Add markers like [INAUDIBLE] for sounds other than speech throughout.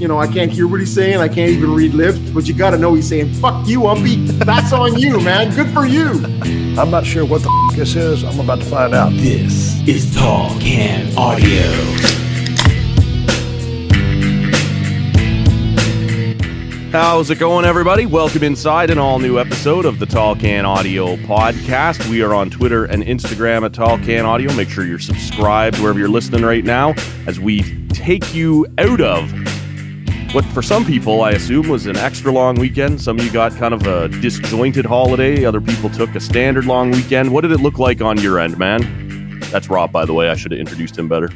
You know, I can't hear what he's saying. I can't even read lips, but you got to know he's saying, fuck you, Umpy. That's on you, man. Good for you. I'm not sure what the f- this is. I'm about to find out. This is Tall Can Audio. How's it going, everybody? Welcome inside an all new episode of the Tall Can Audio podcast. We are on Twitter and Instagram at Tall Can Audio. Make sure you're subscribed wherever you're listening right now as we take you out of what, for some people, I assume was an extra long weekend. Some of you got kind of a disjointed holiday, other people took a standard long weekend. What did it look like on your end, man? That's Rob, by the way. I should have introduced him better.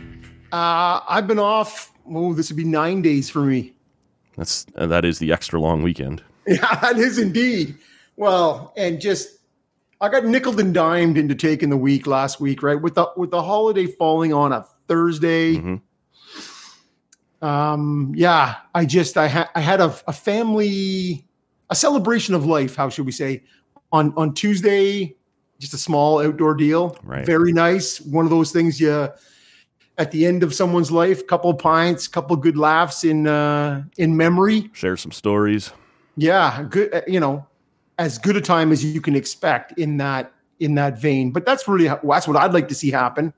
Uh, I've been off. Oh, this would be nine days for me. That's uh, that is the extra long weekend. [LAUGHS] Yeah, that is indeed. Well, and just I got nickel and dimed into taking the week last week, right? With the with the holiday falling on a Thursday. Mhm. Um, yeah, I just I had I had a, a family a celebration of life, how should we say, on on Tuesday, just a small outdoor deal. Right. Very nice. One of those things you at the end of someone's life, couple of pints, couple good laughs in uh in memory Share some stories. yeah good uh, you know as good a time as you can expect in that in that vein but that's really that's what i'd like to see happen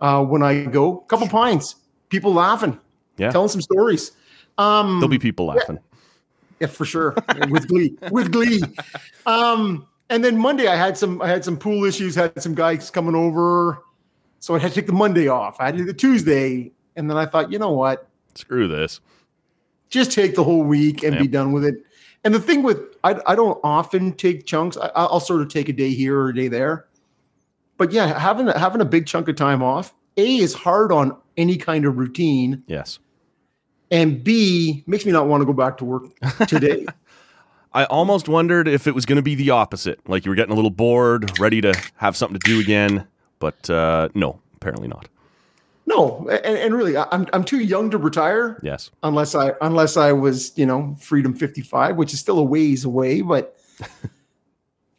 uh when i go couple pints people laughing Yeah. telling some stories um There'll be people laughing. yeah for sure [LAUGHS] with glee with glee um and then monday i had some i had some pool issues had some guys coming over so i had to take the monday off i had to do the tuesday and then i thought you know what Screw this. just take the whole week and be done with it. And the thing with I, I don't often take chunks. I, I'll sort of take a day here or a day there. But yeah, having a, having a big chunk of time off, a is hard on any kind of routine, Yes. And B makes me not want to go back to work today. [LAUGHS] I almost wondered if it was going to be the opposite. Like you were getting a little bored, ready to have something to do again. But uh, no, apparently not. no, and, and really, I'm I'm too young to retire Yes. unless I unless I was you know freedom 55, which is still a ways away, but. [LAUGHS]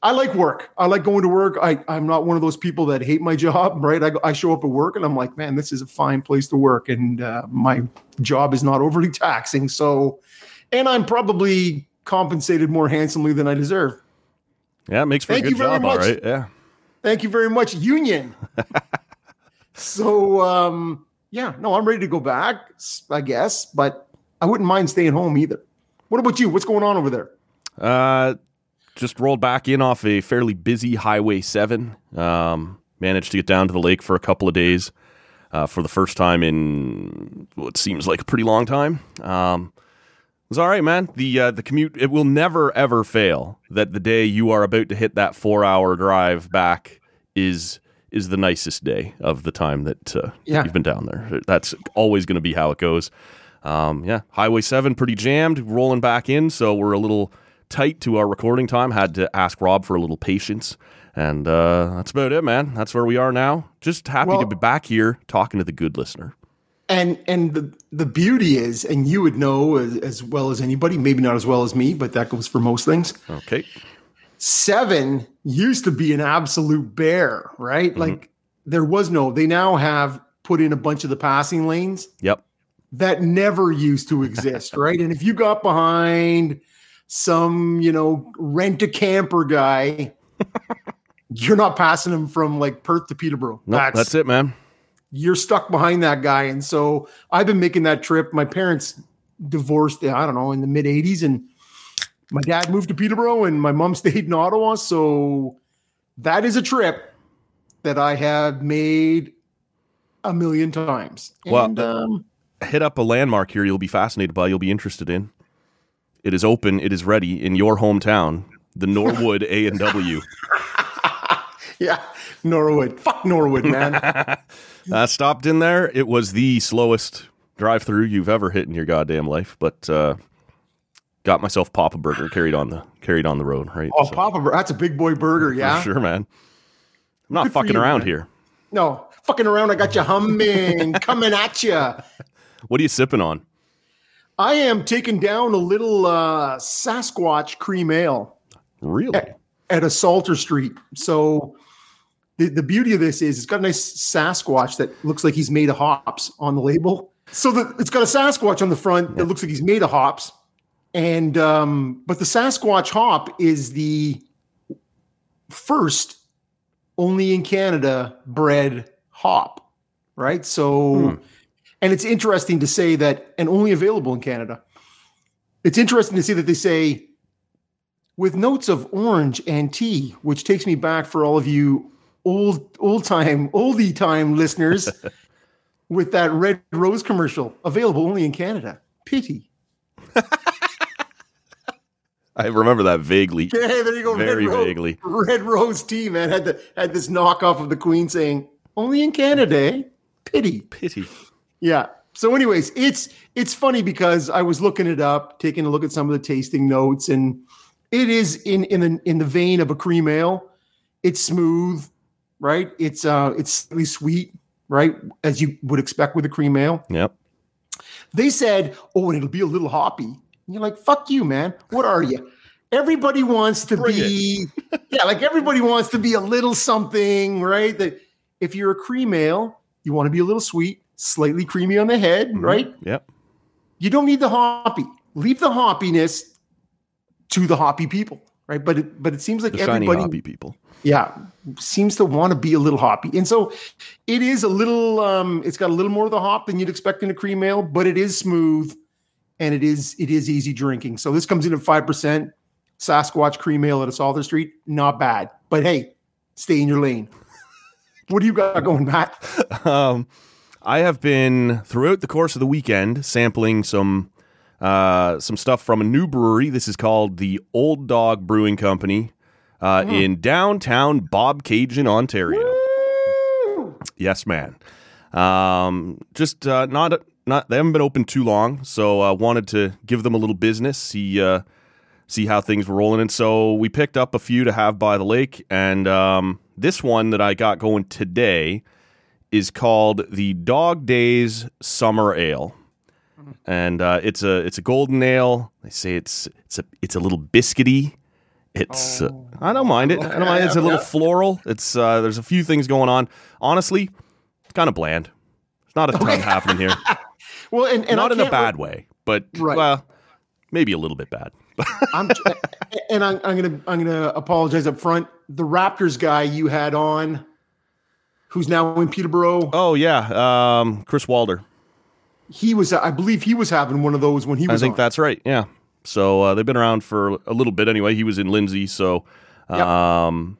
I like work. I like going to work. I, I'm not one of those people that hate my job, [LAUGHS] right? I, I show up at work and I'm like, man, this is a fine place to work. And uh, my job is not [LAUGHS] overly taxing. So, and I'm probably compensated more handsomely than I deserve. Yeah, it makes for Thank a good job, all right. Yeah. Thank you very much, Union. [LAUGHS] so, um, yeah, no, I'm ready to go back, I guess, but I wouldn't mind staying home either. What about you? What's going on over there? Uh, just rolled back in off a fairly busy Highway 7. Um, managed to get down to the lake for a couple of days uh, for the first time in what seems like a pretty long time. Um, it was all right, man. The uh, the commute it will never ever fail that the day you are about to hit that four hour drive back is is the nicest day of the time that uh, Yeah. you've been down there. That's always going to be how it goes. Um, yeah, Highway 7 pretty jammed, rolling back in, so we're a little tight to our recording time. Had to ask Rob for a little patience. And uh, that's about it, man. That's where we are now. Just happy to be back here talking to the good listener. And and the the beauty is, and you would know as, as well as anybody, maybe not as well as me, but that goes for most things. Okay. Seven used to be an absolute bear, right? Like there was no. They now have put in a bunch of the passing lanes Yep. that never used to exist, [LAUGHS] right? And if you got behind some, you know, rent a camper guy, [LAUGHS] you're not passing him from like Perth to Peterborough. No, that's, it, man. you're stuck behind that guy. And so I've been making that trip. My parents divorced, I don't know, in the mid 80s. And my dad moved to Peterborough and my mom [LAUGHS] stayed in Ottawa. So that is a trip that I have made a million times. Well, um, Hit up a landmark here you'll be fascinated by, you'll be interested in. It is open, it is ready in your hometown, the Norwood A&W. [LAUGHS] yeah, Norwood. Fuck Norwood, man. [LAUGHS] Uh, stopped in there. It was the slowest drive-through you've ever hit in your goddamn life, but uh, got myself Papa Burger carried on the carried on the road, right? oh, So, Papa, Bur- that's a big boy burger. for Yeah. sure, man. I'm not Good fucking you, around man. here. No, fucking around. I got you humming, [LAUGHS] coming at you. What are you sipping on? I am taking down a little uh, Sasquatch cream ale Really? at a Salter Street. So the, the beauty of this is it's got a nice Sasquatch that looks like he's made of hops on the label. So the, it's got a Sasquatch on the front that looks like he's made of hops. And um, but the Sasquatch hop is the first only in Canada bred hop, right? So and it's interesting to say that and only available in Canada. It's interesting to see that they say with notes of orange and tea, which takes me back for all of you old old time oldie time listeners [LAUGHS] with that red rose commercial available only in Canada. Pity. [LAUGHS] I remember that vaguely. [LAUGHS] Hey, there you go. Very red Rose, vaguely. Red Rose tea, man, had the had this knockoff of the Queen saying only in Canada. Eh? Pity. Pity. Yeah. So, anyways, it's it's funny because I was looking it up, taking a look at some of the tasting notes, and it is in in the in the vein of a cream ale. It's smooth, right? It's uh it's slightly sweet, right? As you would expect with a cream ale. Yep. They said, "Oh, and it'll be a little hoppy." And you're like, "Fuck you, man! What are you?" Everybody wants to Bring be, [LAUGHS] yeah, like everybody wants to be a little something, right? That if you're a cream ale, you want to be a little sweet, slightly creamy on the head, right? Yep. You don't need the hoppy. Leave the hoppiness to the hoppy people, right? But it, but it seems like The shiny everybody, hobby people. yeah, seems to want to be a little hoppy, and so it is a little. Um, it's got a little more of the hop than you'd expect in a cream ale, but it is smooth, and it is it is easy drinking. So this comes in at five percent. Sasquatch cream ale at a Salter Street, not bad. But hey, stay in your lane. what do you got going, Matt? [LAUGHS] Um, I have been throughout the course of the weekend sampling some uh, some stuff from a new brewery. This is called the Old Dog Brewing Company uh, in downtown Bobcaygeon, Ontario. Yes, man. Um, just uh, not not they haven't been open too long, so I uh, wanted to give them a little business, see uh, see how things were rolling. And so we picked up a few to have by the lake, and um, this one that I got going today is called the Dog Days Summer Ale, and uh, it's a it's a golden ale. They say it's it's a it's a little biscuity. It's uh, I don't mind it. I don't mind. It's a little floral. It's uh, there's a few things going on. Honestly, it's kind of bland. There's not a ton happening here. [LAUGHS] Well, and, and not I in a can't bad way, but Right. well, maybe a little bit bad. [LAUGHS] I'm and I'm, I'm gonna I'm gonna apologize up front. The Raptors guy you had on, who's now in Peterborough, oh yeah, um, Chris Walder. he was I believe he was having one of those when he was. I think on. that's right. Yeah. So uh, they've been around for a little bit anyway. He was in Lindsay, so Yep. um,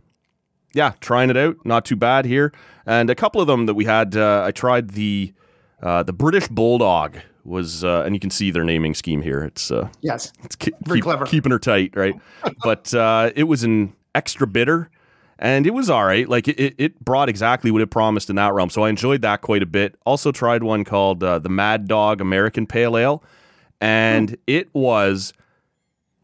yeah, trying it out. Not too bad here. And a couple of them that we had. Uh, I tried the uh, the British Bulldog was, uh, and you can see their naming scheme here. It's uh, yes. it's Very keep- clever. keeping her tight, right? [LAUGHS] but uh, it was an extra bitter, and it was all right. Like it, it- brought exactly what it promised in that realm. So I enjoyed that quite a bit. Also tried one called uh, the Mad Dog American Pale Ale, and it was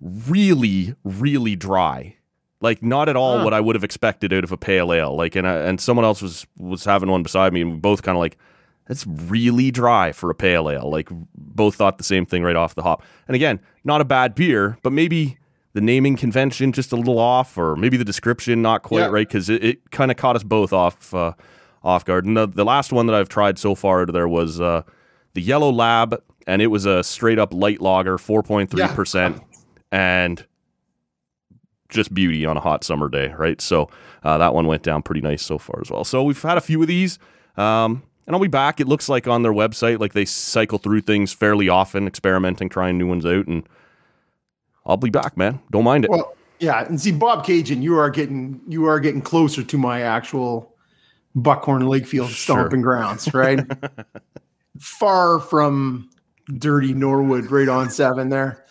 really, really dry. Like not at all what I would have expected out of a pale ale. Like and I, and someone else was was having one beside me, and we both kind of like. It's really dry for a pale ale. Like both thought the same thing right off the hop. And again, not a bad beer, but maybe the naming convention just a little off, or maybe the description not quite Yeah. right because it, it kind of caught us both off uh, off guard. And the, the last one that I've tried so far there was uh, the Yellow Lab, and it was a straight up light lager, four point three percent, and just beauty on a hot summer day, right? So uh, that one went down pretty nice so far as well. So we've had a few of these. Um, And I'll be back. It looks like on their website, like they cycle through things fairly often, experimenting, trying new ones out, and I'll be back, man. Don't mind it. Well, yeah, and see, Bobcaygeon, you are getting you are getting closer to my actual Buckhorn Lakefield Sure. stomping grounds, right? [LAUGHS] Far from dirty Norwood, right on seven there.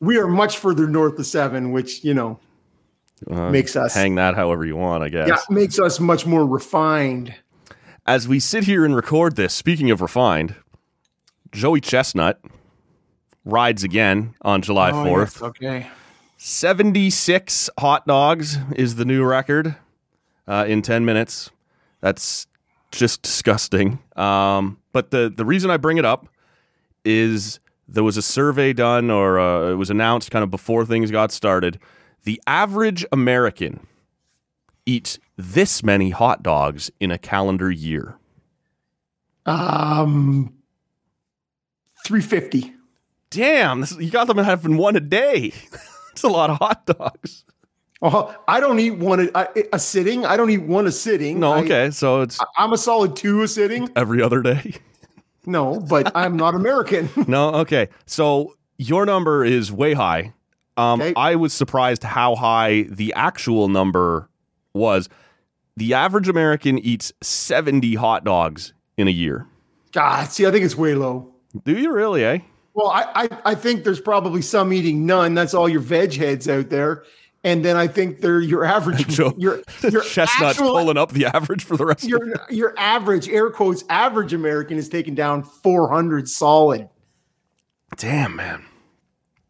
We are much further north of seven, which you know Uh, makes us hang that however you want, I guess. yeah makes us much more refined. As we sit here and record this, speaking of refined, Joey Chestnut rides again on July Oh, 4th. yes, okay. 76 hot dogs is the new record uh, in 10 minutes. That's just disgusting. Um, but the, the reason I bring it up is there was a survey done or uh, it was announced kind of before things got started. The average American eats this many hot dogs in a calendar year. Um, three fifty. Damn, this, you got them in having one a day. [LAUGHS] It's a lot of hot dogs. Oh, I don't eat one a, a, sitting. I don't eat one a sitting. No, I- okay, so it's I'm a solid two a sitting. every other day. No, but [LAUGHS] I'm not American. [LAUGHS] No, okay. So your number is way high. Um, Okay. I was surprised how high the actual number was. The average American eats 70 hot dogs in a year. God, see, I think it's way low. Do you really, eh? Well, I, I, I think there's probably some eating none. That's all your veg heads out there. And then I think they're your [LAUGHS] average, Joe, [LAUGHS] your, your Chestnut's actual- pulling up the average for the rest of your, your average, air quotes, average American is taking down 400 solid. Damn, man.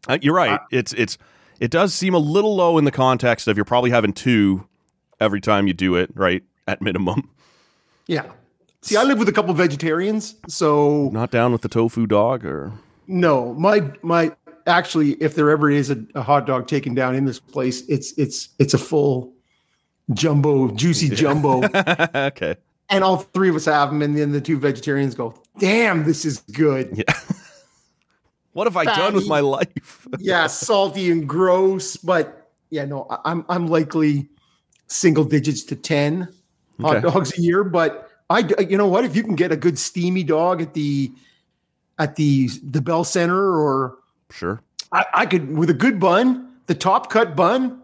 Uh, you're right. it's it's it does seem a little low in the context of you're probably having two every time you do it, right? At minimum. Yeah. See, I live with a couple vegetarians, so Not down with the tofu dog or no, my my actually, if there ever is a, a hot dog taken down in this place, it's it's it's a full jumbo, juicy jumbo, [LAUGHS] okay. and all three of us have them, and then the two vegetarians go, "Damn, this is good." Yeah. [LAUGHS] What have I done with my life? [LAUGHS] yeah, salty and gross, but yeah, no, I'm I'm likely single digits to ten hot dogs a year. But I you know what? If you can get a good steamy dog at the at the the Bell Center, or Sure. I, I could with a good bun, the top cut bun.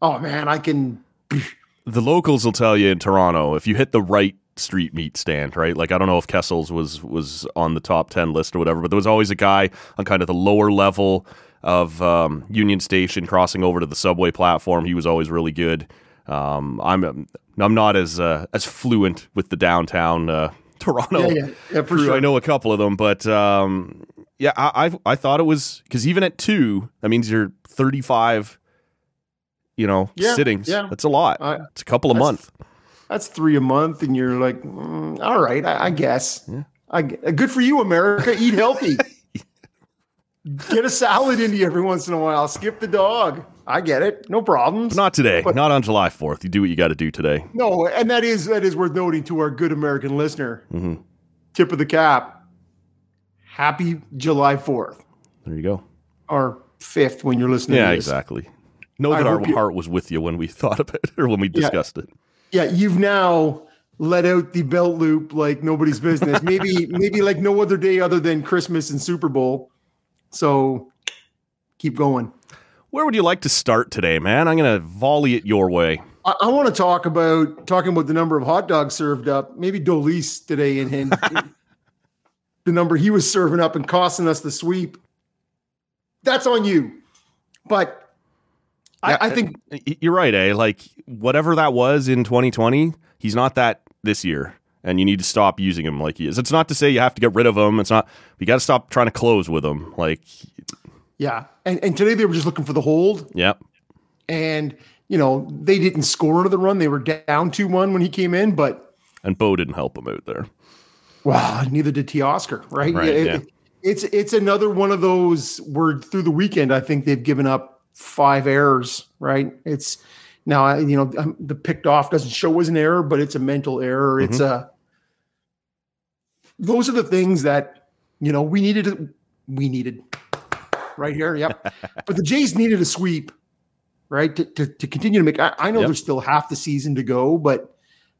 Oh man, I can. [SNIFFS] The locals will tell you in Toronto if you hit the right street meat stand, right? Like I don't know if Kessel's was was on the top ten list or whatever, but there was always a guy on kind of the lower level of um, Union Station crossing over to the subway platform. He was always really good. Um, I'm I'm not as uh, as fluent with the downtown uh, [LAUGHS] Toronto. Yeah, yeah, yeah, for sure. I know a couple of them, but um, yeah, I I, I thought it was because even at two, that means you're 35. You know, Yeah, sittings. yeah. That's a lot. I- it's a couple a month. That's three a month, and you're like, mm, all right, I, I guess. I, good for you, America. Eat healthy. [LAUGHS] Get a salad into you every once in a while. Skip the dog. I get it. No problems. Not today. But- not on July 4th. You do what you got to do today. No, and that is that is worth noting to our good American listener. Mhm. Tip of the cap. Happy July Fourth There you go. or fifth when you're listening. Yeah, to this. exactly. Know I that our heart was with you when we [LAUGHS] thought of it or when we Yeah. discussed it. Yeah, you've now let out the belt loop like nobody's business. [LAUGHS] maybe maybe like no other day other than Christmas and Super Bowl. So keep going. Where would you like to start today, man? I'm going to volley it your way. I, I want to talk about talking about the number of hot dogs served up. Maybe Dolis today in him, [LAUGHS] the number he was serving up and costing us the sweep. That's on you. But Yeah, I, I think You're right, eh? Like, whatever that was in 2020, he's not that this year. And you need to stop using him like he is. It's not to say you have to get rid of him. It's not, you got to stop trying to close with him. Like, yeah. And and today they were just looking for the hold. yep. And you know, they didn't score another run. They were down 2-1 when he came in, but And Bo didn't help him out there. wow, neither did Teoscar, right? Right, It- yeah. It's it's another one of those where through the weekend I think they've given up five errors, right? It's now I- you know um, the picked off doesn't show as an error, but it's a mental error. It's a those are the things that you know we needed. to- We needed right here, yep. [LAUGHS] but the Jays needed a sweep, right, to to, to continue to make. I, I know Yep. there's still half the season to go, but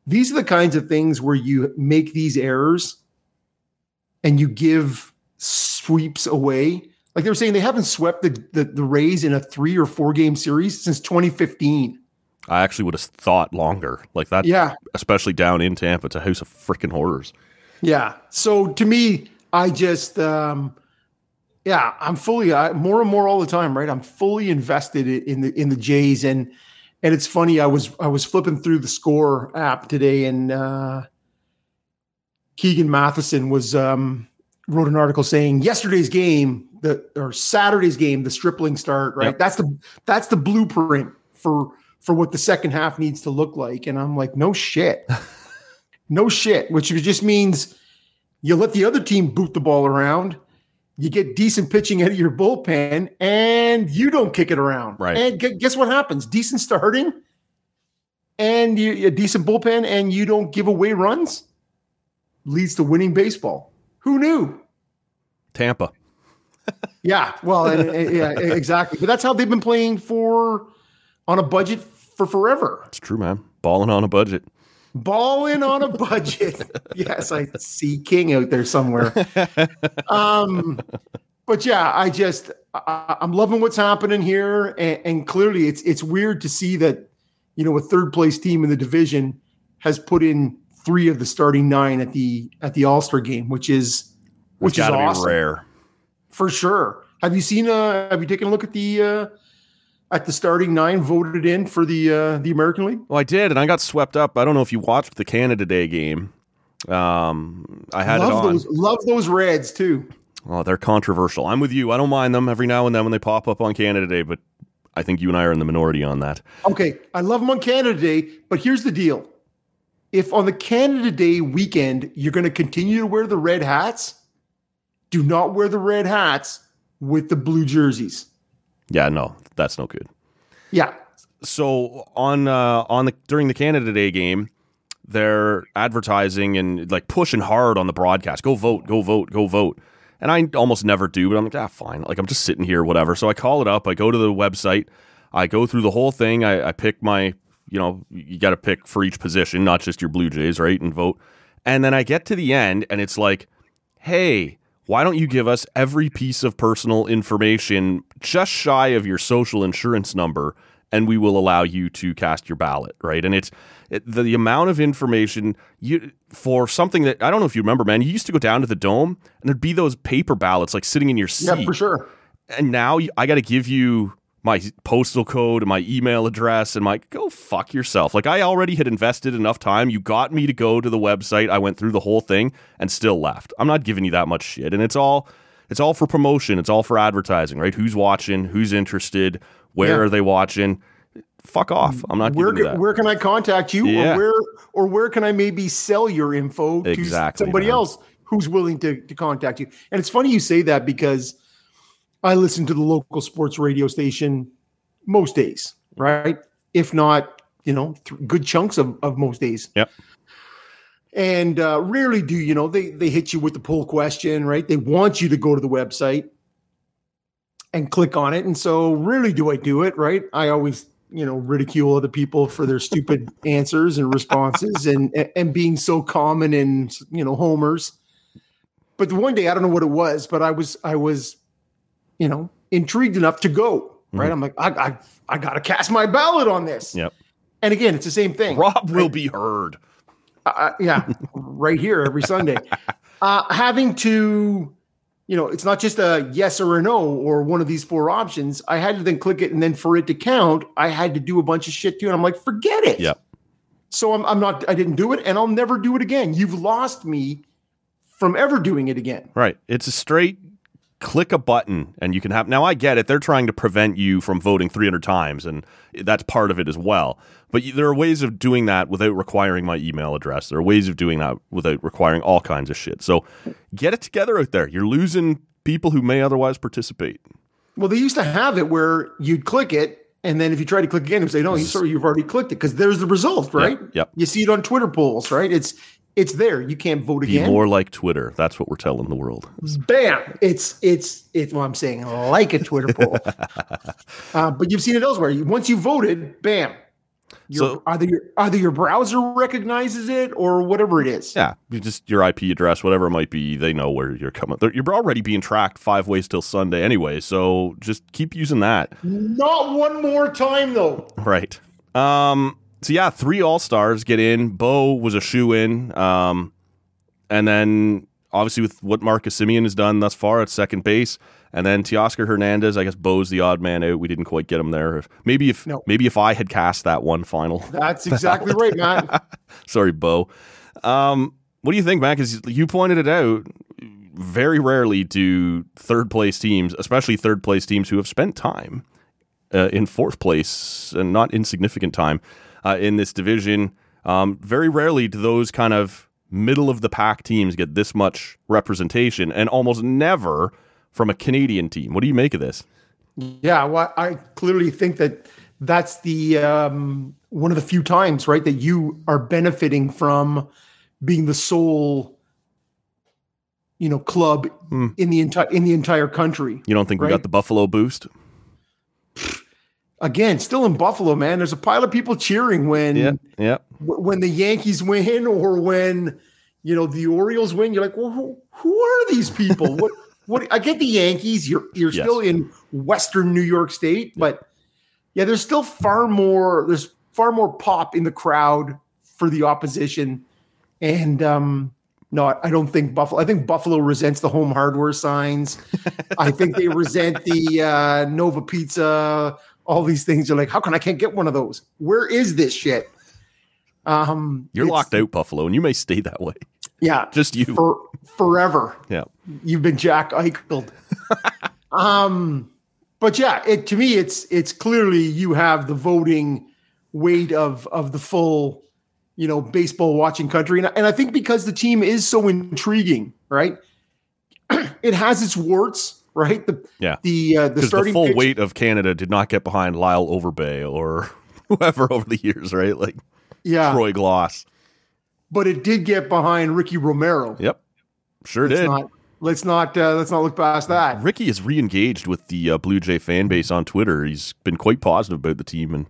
these are the kinds of things where you make these errors and you give sweeps away. Like they were saying, they haven't swept the, the, the Rays in a three or four game series since 2015. I actually would have thought longer. Like that, Yeah. especially down in Tampa. It's a house of freaking horrors. Yeah. So to me, I just, um, yeah, I'm fully I, more and more all the time, right? I'm fully invested in the in the Jays, and and it's funny. I was I was flipping through the Score app today, and uh, Keegan Matheson was um, wrote an article saying yesterday's game, the or Saturday's game, the stripling start, right? Yep. That's the that's the blueprint for for what the second half needs to look like, and I'm like, no shit. [LAUGHS] No shit, which just means you let the other team boot the ball around, you get decent pitching out of your bullpen, and you don't kick it around. Right. And guess what happens? Decent starting, and you a decent bullpen, and you don't give away runs, leads to winning baseball. Who knew? Tampa. [LAUGHS] Yeah, well, and, and- yeah, exactly. But that's how they've been playing for on a budget for forever. It's true, man. Balling on a budget. Balling on a budget. [LAUGHS] yes, I see King out there somewhere. Um, but yeah, I just I, I'm loving what's happening here, and, and clearly it's it's weird to see that you know a third place team in the division has put in three of the starting nine at the at the All Star game, which is which is awesome be rare. for sure. Have you seen? Uh, have you taken a look at the uh, at the starting nine voted in for the uh, the American League? Well, I did, and I got swept up. I don't know if you watched the Canada Day game. Um, I had love it on. those love those Reds too. Oh, they're controversial. I'm with you. I don't mind them every now and then when they pop up on Canada Day, but I think you and I are in the minority on that. Okay, I love them on Canada Day, but here's the deal: if on the Canada Day weekend you're going to continue to wear the red hats, do not wear the red hats with the blue jerseys. Yeah, no, that's no good. Yeah, so on uh, on the during the Canada Day game, they're advertising and like pushing hard on the broadcast. Go vote, go vote, go vote. And I almost never do, but I'm like, ah, fine. Like I'm just sitting here, whatever. So I call it up. I go to the website. I go through the whole thing. I, I pick my, you know, you got to pick for each position, not just your Blue Jays, right? And vote. And then I get to the end, and it's like, hey, why don't you give us every piece of personal information just shy of your social insurance number and we will allow you to cast your ballot right and it's it, the, the amount of information you for something that I don't know if you remember man you used to go down to the dome and there'd be those paper ballots like sitting in your seat yeah, for sure. and now I got to give you my postal code and my email address and my go fuck yourself. Like I already had invested enough time. You got me to go to the website. I went through the whole thing and still left. I'm not giving you that much shit. And it's all it's all for promotion. It's all for advertising, right? Who's watching? Who's interested? Where Yeah. are they watching? Fuck off. I'm not Where giving you that. where can I contact you, Yeah. or where or where can I maybe sell your info Exactly, to somebody man. else who's willing to to contact you? And it's funny you say that because I listen to the local sports radio station most days, right? If not, you know, th- good chunks of, of most days. Yep. And uh, rarely do you know they they hit you with the poll question, right? They want you to go to the website and click on it. And so rarely do I do it, right? I always, you know, ridicule other people for their stupid [LAUGHS] answers and responses and and being so common and you know homers. But the one day I don't know what it was, but I was I was, you know, intrigued enough to go. Right? I'm like, I I, I got to cast my ballot on this. Yep. And again, it's the same thing. Rob will be heard. Uh, yeah, right here every Sunday. [LAUGHS] Uh, having to, you know, it's not just a yes or a no or one of these four options. I had to then click it, and then for it to count, I had to do a bunch of shit too. And I'm like, forget it. Yep. So I'm, I'm not. I didn't do it, and I'll never do it again. You've lost me from ever doing it again. Right. It's a straight click a button and you can have now I get it they're trying to prevent you from voting 300 times and that's part of it as well. But there are ways of doing that without requiring my email address. There are ways of doing that without requiring all kinds of shit. So get it together out there. You're losing people who may otherwise participate. Well, they used to have it where you'd click it, and then if you try to click again, it would say, "No, you sorry, you've already clicked it," because there's the result, right? yep. You see it on Twitter polls, right? It's it's there. You can't vote again. Be more like Twitter. That's what we're telling the world. Bam! It's it's it's what I'm saying, like a Twitter poll. [LAUGHS] uh, but you've seen it elsewhere. Once you voted, bam, Your, So- either your either your browser recognizes it or whatever it is. Yeah, you just your IP address, whatever it might be, they know where you're coming. They're, you're already being tracked five ways till Sunday anyway, so just keep using that. Not one more time though. Right. Um. So yeah, three All Stars get in. Bo was a shoe in. Um, and then obviously with what Marcus Semien has done thus far at second base, and then Teoscar Hernandez. I guess Bo's the odd man out. We didn't quite get him there. If, maybe if No. maybe if I had cast that one final. That's exactly right, [LAUGHS] man. Sorry, Bo. Um, what do you think, man? Because you pointed it out. Very rarely do third place teams, especially third place teams who have spent time uh, in fourth place and not insignificant time uh, in this division, um, very rarely do those kind of middle of the pack teams get this much representation, and almost never from a Canadian team. What do you make of this? Yeah, well, I clearly think that that's the um, one of the few times, right, that you are benefiting from being the sole, you know, club Hmm. in the entire in the entire country. You don't think we got the Buffalo boost? Again, still in Buffalo, man. There's a pile of people cheering when Yeah, yeah. w- when the Yankees win or when you know the Orioles win. You're like, well, who, who are these people? [LAUGHS] what what? I get the Yankees. You're you're Yes. still in Western New York State, but yeah, there's still far more. There's far more pop in the crowd for the opposition, and um, no, I- I don't think Buffalo. I think Buffalo resents the home hardware signs. I think they resent the uh, Nova Pizza. All these things. You're like, how can I can't get one of those? Where is this shit? Um, You're locked out, Buffalo, and you may stay that way. Yeah, [LAUGHS] Just you. for forever. yeah. You've been Jack Eicheled. [LAUGHS] um, but yeah, it to me, it's it's clearly you have the voting weight of of the full, you know, baseball watching country, and, and I think because the team is so intriguing, right? [CLEARS THROAT] it has its warts, [LAUGHS] right? The Yeah. the uh, the Because the full pitch- weight of Canada did not get behind Lyle Overbay or [LAUGHS] whoever over the years, right? Like yeah, Troy Glaus. but it did get behind Ricky Romero. Yep. Sure Let's did. not let's not uh, let's not look past that. Ricky is re-engaged with the uh, Blue Jay fan base on Twitter. He's been quite positive about the team and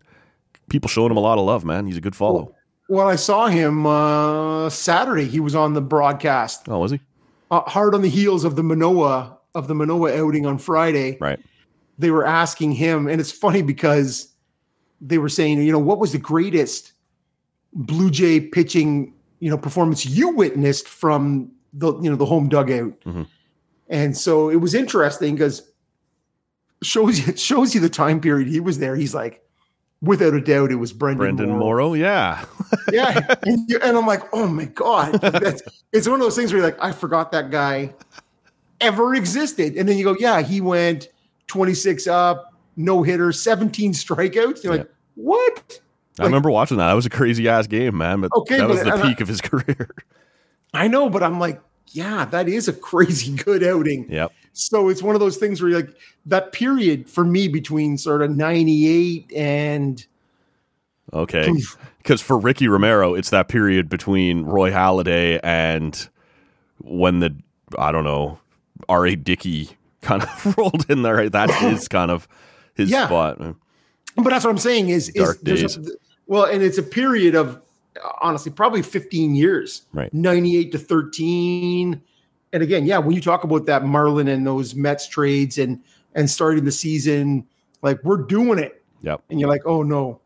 people showing him a lot of love, man. He's a good follow. Well, I saw him uh, Saturday. He was on the broadcast, Oh, was he? uh, hard on the heels of the Manoah of the Manoah outing on Friday. Right. They were asking him, and it's funny because they were saying, you know, what was the greatest Blue Jay pitching, you know, performance you witnessed from the you know the home dugout? Mhm. And so it was interesting because shows you shows you the time period he was there. He's like, without a doubt, it was Brendan, Brendan Morrow. Morrow. Yeah. yeah. [LAUGHS] And, you- and I'm like, oh my God. That's, it's one of those things where you're like, I forgot that guy ever existed. And then you go, yeah, he went 26 up, no hitter, 17 [LAUGHS] strikeouts. You're like, what? I remember watching that. That was a crazy ass game, man. But Okay, that was but- the and I- peak of his [LAUGHS] career. I know, but I'm like, yeah, that is a crazy [LAUGHS] good outing. yep. So it's one of those things where you're like, that period for me between sort of 98 and Okay. Because for Ricky Romero, it's that period between Roy Halladay and when the, I don't know, R.A. Dickey kind of [LAUGHS] rolled in there. That's his kind of his Yeah. spot. But that's what I'm saying is, Dark days. A, well, and it's a period of honestly probably 15 years, Right. 98 to 13. And again, yeah, when you talk about that Marlin and those Mets trades and and starting the season, like we're doing it, Yep. and you're like, oh no,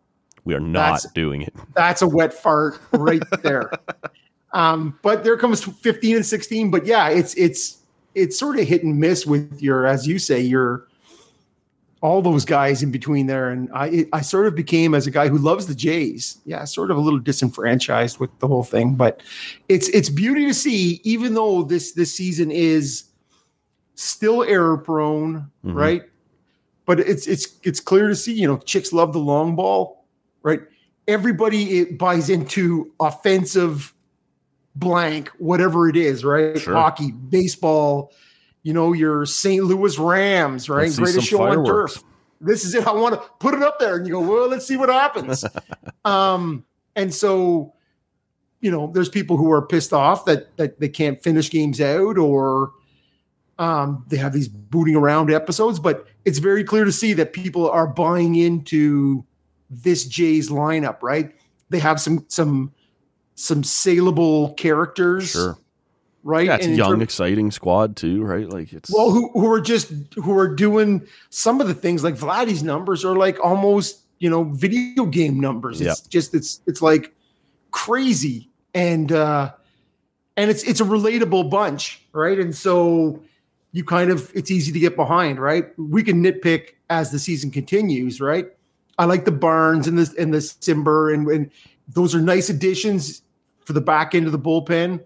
We are not doing it. [LAUGHS] that's a wet fart right there. [LAUGHS] um, but there comes 15 and 16. But yeah, it's it's it's sort of hit and miss with your, as you say, your all those guys in between there. And I it, I sort of became as a guy who loves the Jays, yeah, sort of a little disenfranchised with the whole thing. But it's it's beauty to see, even though this this season is still error prone, Mhm. right? But it's it's it's clear to see, you know, chicks love the long ball, right? Everybody it buys into offensive blank, whatever it is, right? Sure. Hockey, baseball, you know, your St. Louis Rams, right? Greatest show on turf. This is it. I want to put it up there, and you go, well, let's see what happens. [LAUGHS] um, and so, you know, there's people who are pissed off that that they can't finish games out, or um, they have these booting around episodes. But it's very clear to see that people are buying into this Jays lineup, right? They have some some some saleable characters, Sure. right? Yeah, it's a And young, term- exciting squad too, right? Like it's well, who who are just who are doing some of the things like Vladdy's numbers are like almost you know video game numbers. It's just it's it's like crazy and uh and it's it's a relatable bunch, right? And so you kind of it's easy to get behind, right? We can nitpick as the season continues, right? I like the Barnes and the and the Cimber and and those are nice additions for the back end of the bullpen.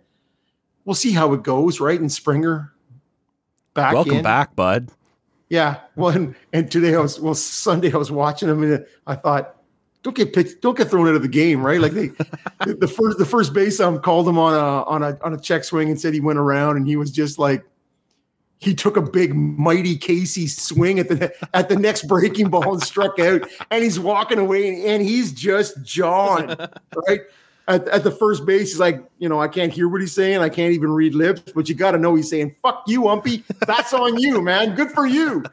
We'll see how it goes, right? And Springer back welcome in. back, bud. Yeah. Well, and, and today I was well Sunday I was watching them and I thought, don't get pitched, don't get thrown out of the game, right? Like they [LAUGHS] the, the first the first base um called him on a on a on a check swing and said he went around and he was just like he took a big mighty Casey swing at the at the next breaking ball and struck out and he's walking away and, and he's just [LAUGHS] jawing right at, at the first base he's like you know I can't hear what he's saying. I can't even read lips but you got to know he's saying fuck you umpy. That's on you man. Good for you.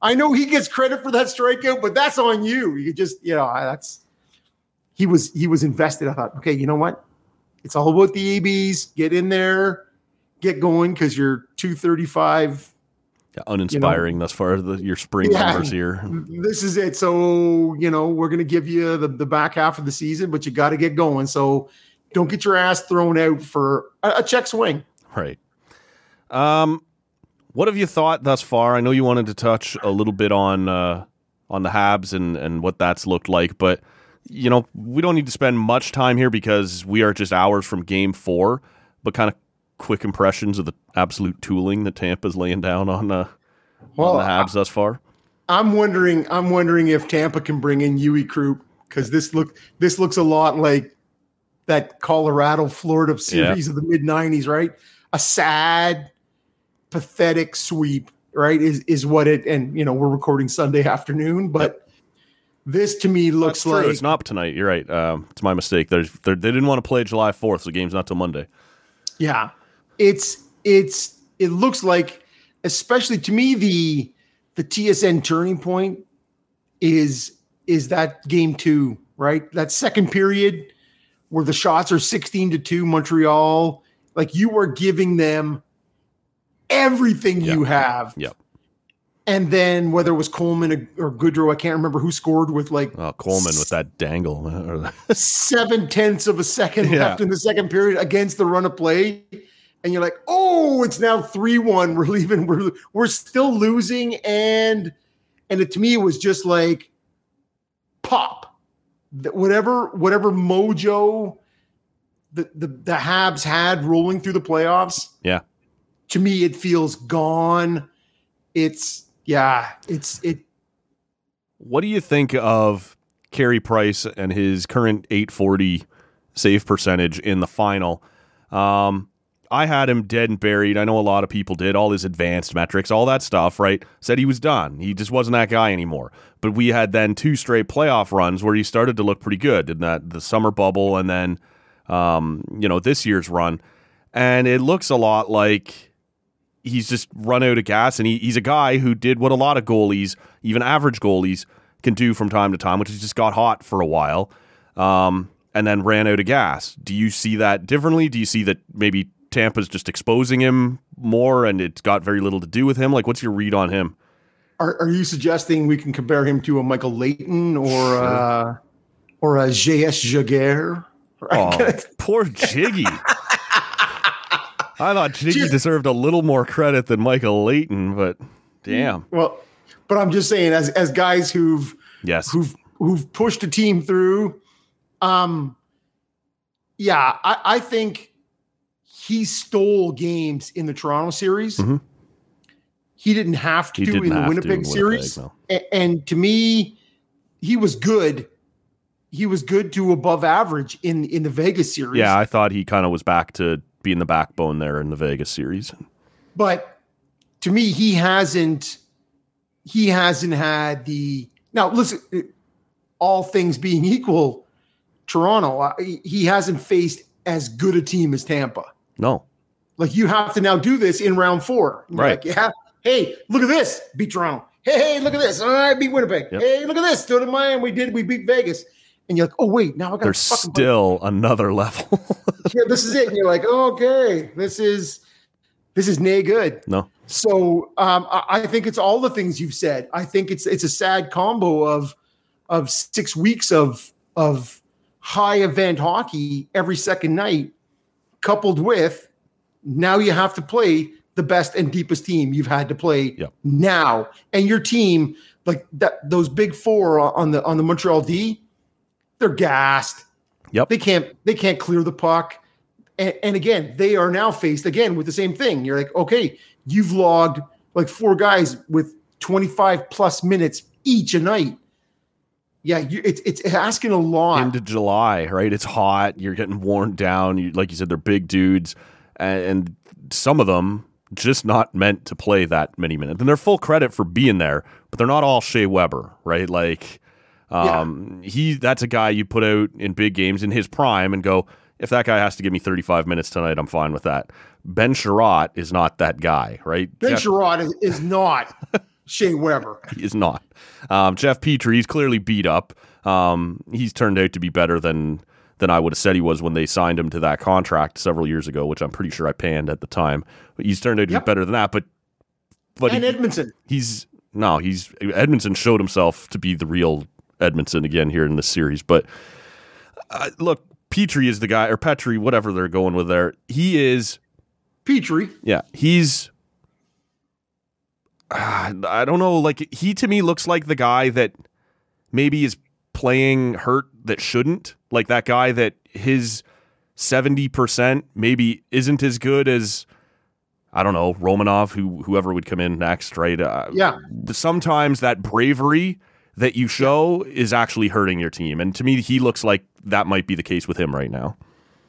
I know he gets credit for that strikeout but that's on you. You just you know that's he was he was invested. I thought okay you know what? It's all about the ABs get in there. Get going because you're 235 Yeah, uninspiring thus far. The, your spring Yeah. numbers here. this is it. So, you know, we're going to give you the, the back half of the season, but you got to get going. So don't get your ass thrown out for a, a check swing. Right. Um, what have you thought thus far? I know you wanted to touch a little bit on uh, on the Habs and and what that's looked like, but you know we don't need to spend much time here because we are just hours from Game Four. But kind of quick impressions of the absolute tooling that Tampa's laying down on uh, Well, on the Habs thus far. I'm wondering, I'm wondering if Tampa can bring in Uwe Krupp because this look this looks a lot like that Colorado Florida series of the mid 90s, right? A sad, pathetic sweep, right? Is is what it and you know, we're recording Sunday afternoon, but this to me looks like it's not tonight. You're right. Um, it's my mistake. There's they didn't want to play July 4th, so the game's not till Monday. Yeah. It's it's it looks like especially to me the the TSN turning point is is that game 2, right? That second period where the shots are 16 to 2 Montreal, like you are giving them everything you have. Yep. And then whether it was Coleman or Goodrow, I can't remember who scored with like Oh, Coleman with that dangle. or- [LAUGHS] seven tenths of a second Yeah. left in the second period against the run of play. And you're like, oh, it's now 3 1. [LAUGHS] We're leaving. We're, we're still losing. And and it, to me, it was just like pop. Whatever, whatever mojo the, the, the Habs had rolling through the playoffs, yeah. to me, it feels gone. It's, yeah, it's, it, What do you think of Carey Price and his current 840 save percentage in the final? Um, I had him dead and buried. I know a lot of people did. All his advanced metrics, all that stuff, right? Said he was done. He just wasn't that guy anymore. But we had then two straight playoff runs where he started to look pretty good in that the summer bubble and then, um, you know, this year's run. And it looks a lot like he's just run out of gas. And he, he's a guy who did what a lot of goalies, even average goalies, can do from time to time, which is just got hot for a while um, and then ran out of gas. Do you see that differently? Do you see that maybe Tampa's just exposing him more and it's got very little to do with him? Like, what's your read on him? Are, are you suggesting we can compare him to a Michael Leighton or uh, or a J.S. Giguère? Oh, [LAUGHS] poor Jiggy. I thought Jiggy Just- deserved a little more credit than Michael Leighton, but damn. Well, but I'm just saying, as as guys who've Yes. who've who've pushed a team through, um, yeah, I, I think he stole games in the Toronto series. Mhm. He didn't have to didn't in the Winnipeg, in Winnipeg, series, no. A- and to me, he was good. He was good to above average in in the Vegas series. Yeah, I thought he kind of was back to being the backbone there in the Vegas series. but to me he hasn't he hasn't had the now listen all things being equal toronto uh, he hasn't faced as good a team as tampa No. like you have to now do this in round four Right. like, yeah hey look at this beat toronto Hey, hey, look at this. All right, beat Winnipeg. Yep. Hey, look at this. Still in Miami. We did. We beat Vegas. And you're like, oh wait, now I got There's still another level. [LAUGHS] yeah, this is it. And you're like, okay, this is this is nay good. no. So um, I, I think it's all the things you've said. I think it's it's a sad combo of of six weeks of of high event hockey every second night, coupled with now you have to play the best and deepest team you've had to play Yep. now, and your team like that those big four on the on the Montreal D, they're gassed. Yep. They can't they can't clear the puck. And, and again, they are now faced again with the same thing. You're like, okay, you've logged like four guys with 25 plus minutes each a night. Yeah, you, it's it's asking a lot. into July, right? It's hot. You're getting worn down. You, like you said, they're big dudes, and, and some of them just not meant to play that many minutes. And they're full credit for being there, but they're not all Shea Weber, right? Like, um, he that's a guy you put out in big games in his prime and go, if that guy has to give me 35 minutes tonight, I'm fine with that. Ben Chiarot is not that guy, right? ben Jeff- Chiarot is, is not [LAUGHS] Shea Weber. [LAUGHS] he is not. Um, Jeff Petry, he's clearly beat up. Um, he's turned out to be better than than I would have said he was when they signed him to that contract several years ago, which I'm pretty sure I panned at the time. But he's turned out to Yep. be better than that. But but and he- Edmundson. he's no, he's Edmundson showed himself to be the real Edmundson again here in this series. But uh, look, Petry is the guy, or Petry, whatever they're going with there. He is Petry. yeah, he's. Ah, [SIGHS] I don't know. Like he to me looks like the guy that maybe is playing hurt that shouldn't. Like that guy that his seventy percent maybe isn't as good as I don't know Romanov, who whoever would come in next, right? Uh, Yeah. Sometimes that bravery that you show is actually hurting your team, and to me, he looks like that might be the case with him right now.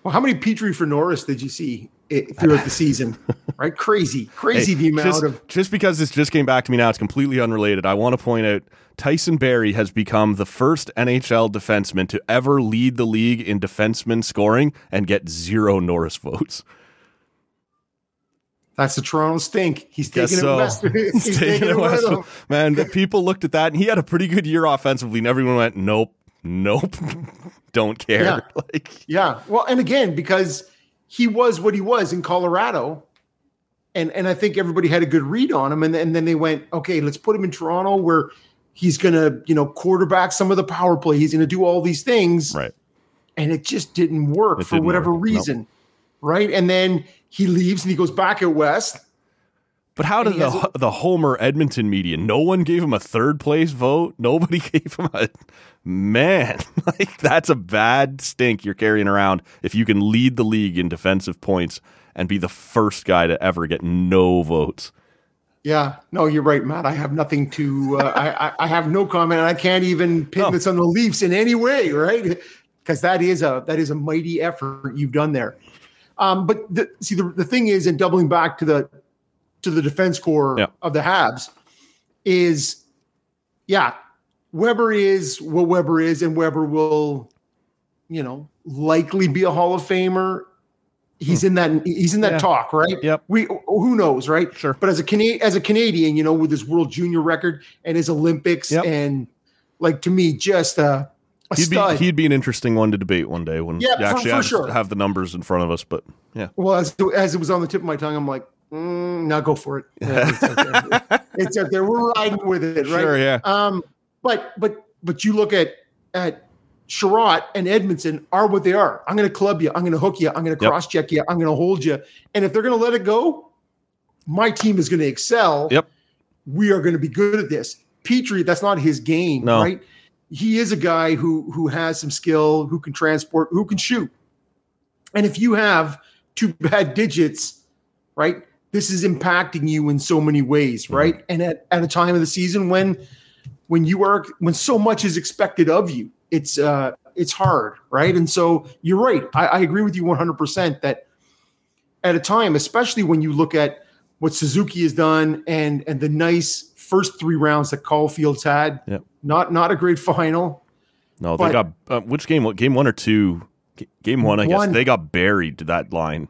Well, how many Petry for Norris did you see i throughout the season? [LAUGHS] Right, crazy, crazy Hey, the amount just, of just because this just came back to me now, it's completely unrelated. I want to point out Tyson Barrie has become the first NHL defenseman to ever lead the league in defenseman scoring and get zero Norris votes. that's the Toronto stink. He's taking so. it west. [LAUGHS] He's, He's taking it west. Man, the people looked at that and he had a pretty good year offensively, and everyone went, Nope, nope, [LAUGHS] don't care. Yeah. Like Yeah. Well, and again, because he was what he was in Colorado, and and I think everybody had a good read on him, and, and then they went, okay, let's put him in Toronto where he's gonna, you know, quarterback some of the power play. He's gonna do all these things, Right. and it just didn't work It for didn't whatever work. Nope. reason, right? And then he leaves and he goes back at west. But how did the the Homer Edmonton media? No one gave him a third place vote. Nobody [LAUGHS] gave him a man. [LAUGHS] Like that's a bad stink you're carrying around. If you can lead the league in defensive points and be the first guy to ever get no votes. Yeah, no, you're right, Matt. I have nothing to. Uh, I, I I have no comment. I can't even pin No. this on the Leafs in any way, right? Because that is a that is a mighty effort you've done there. Um, but the, see, the, the thing is, and doubling back to the to the defense core Yeah. of the Habs, is yeah, Weber is what Weber is, and Weber will, you know, likely be a Hall of Famer. He's in that. He's in that Hmm. Yeah. talk, right? Yep. We who knows, right? Sure. But as a Cana- as a Canadian, you know, with his World Junior record and his Olympics, Yep. and like to me, just a, a He'd be stud. he'd be an interesting one to debate one day when Yeah, you for- actually for have, sure. have the numbers in front of us. But yeah, well, as, as it was on the tip of my tongue, I'm like, mm, now go for it. [LAUGHS] Yeah, it's, out there. it's out there. We're riding with it, right? Sure, yeah. Um, but but but you look at at Chiarot and Edmundson are what they are. I'm going to club you. I'm going to hook you. I'm going to cross check you. I'm going to hold you. And if they're going to let it go, my team is going to excel. Yep. We are going to be good at this. Petry, that's not his game, No. right? He is a guy who who has some skill, who can transport, who can shoot. And if you have two bad digits, right? This is impacting you in so many ways, Mm-hmm. right? And at, at a time of the season when when you are when so much is expected of you, it's uh it's hard, right? And so you're right. I, I agree with you 100 percent that at a time, especially when you look at what Suzuki has done and and the nice first three rounds that Caufield's had, Yep. not not a great final. no, they got uh, which game? What game one or two? G- Game one, I guess One. they got buried to that line.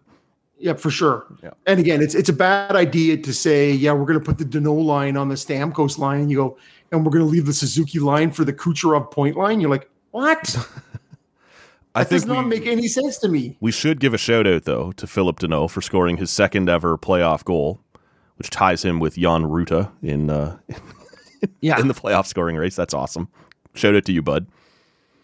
Yeah, for sure. Yeah. And again, it's it's a bad idea to say, yeah, we're going to put the Danault line on the Stamkos line, you go, and we're going to leave the Suzuki line for the Kucherov point line. You're like, what? [LAUGHS] I That does not we, make any sense to me. we should give a shout out though to Phillip Danault for scoring his second ever playoff goal, which ties him with Jan Rutta in uh, [LAUGHS] Yeah, in the playoff scoring race. That's awesome. Shout out to you, bud.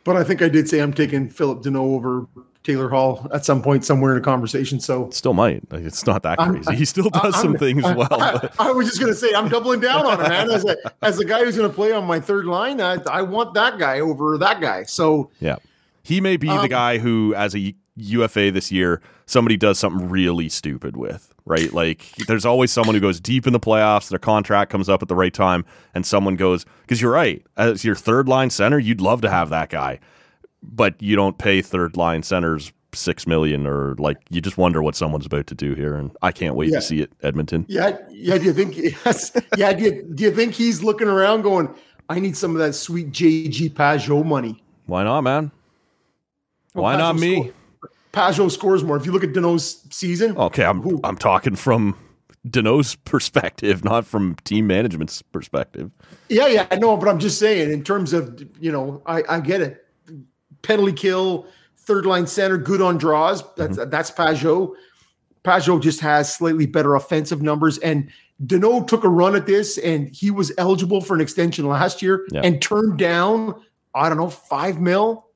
but I think I did say I'm taking Phillip Danault over Taylor Hall at some point somewhere in a conversation. So Still might. Like, it's not that I'm- crazy. He still does some I'm- things I, well. I, I was just going to say I'm doubling down on it, man. As a as a guy who's going to play on my third line, I, I want that guy over that guy. So Yeah. He may be the Um, guy who, as a UFA this year, somebody does something really stupid with, right? Like, there's always someone who goes deep in the playoffs, their contract comes up at the right time, and someone goes, because you're right, as your third line center, you'd love to have that guy, but you don't pay third line centers six million or like you just wonder what someone's about to do here and i can't wait Yeah. to see it edmonton yeah, yeah. Do you think? [LAUGHS] Yes, yeah. Do you, do you think he's looking around going? I need some of that sweet JG Pageau money. why not man Well, why not me score- Pageau scores more. If you look at Danault's season, Okay, I'm Who? I'm talking from Danault's [LAUGHS] perspective, not from team management's perspective. Yeah, yeah, I know, but I'm just saying, in terms of you know, I, I get it. Penalty kill, third line center, good on draws. That's mm-hmm. that's Pageau. Pageau just has slightly better offensive numbers, and Danault took a run at this, and he was eligible for an extension last year, Yeah. and turned down I don't know five mil,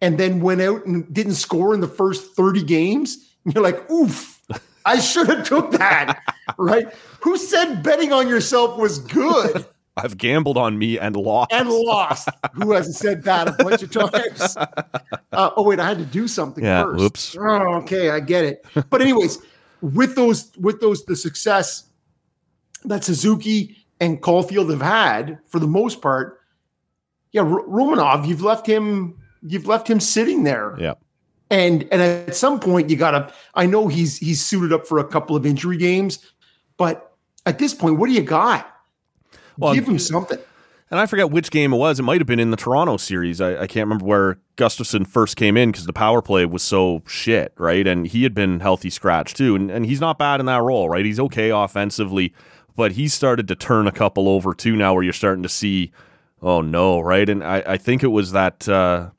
and then went out and didn't score in the first thirty games. And you're like, oof. I should have took that, [LAUGHS] right? Who said betting on yourself was good? I've gambled on me and lost. and lost. [LAUGHS] Who hasn't said that a bunch of times? [LAUGHS] Uh, oh wait, I had to do something Yeah, first. whoops. Oh, okay, I get it. But anyways, with those with those the success that Suzuki and Caufield have had for the most part, yeah, R- Romanov, you've left him you've left him sitting there. yeah, And and at some point you gotta I know he's he's suited up for a couple of injury games, but at this point, what do you got? Well, Give him something. and I forget which game it was. It might have been in the Toronto series. I, I can't remember where Gustafsson first came in because the power play was so shit, right? And he had been healthy scratch too, and and he's not bad in that role, right? He's okay offensively, but he's started to turn a couple over too now, where you're starting to see, oh no, right? And I, I think it was that. Uh,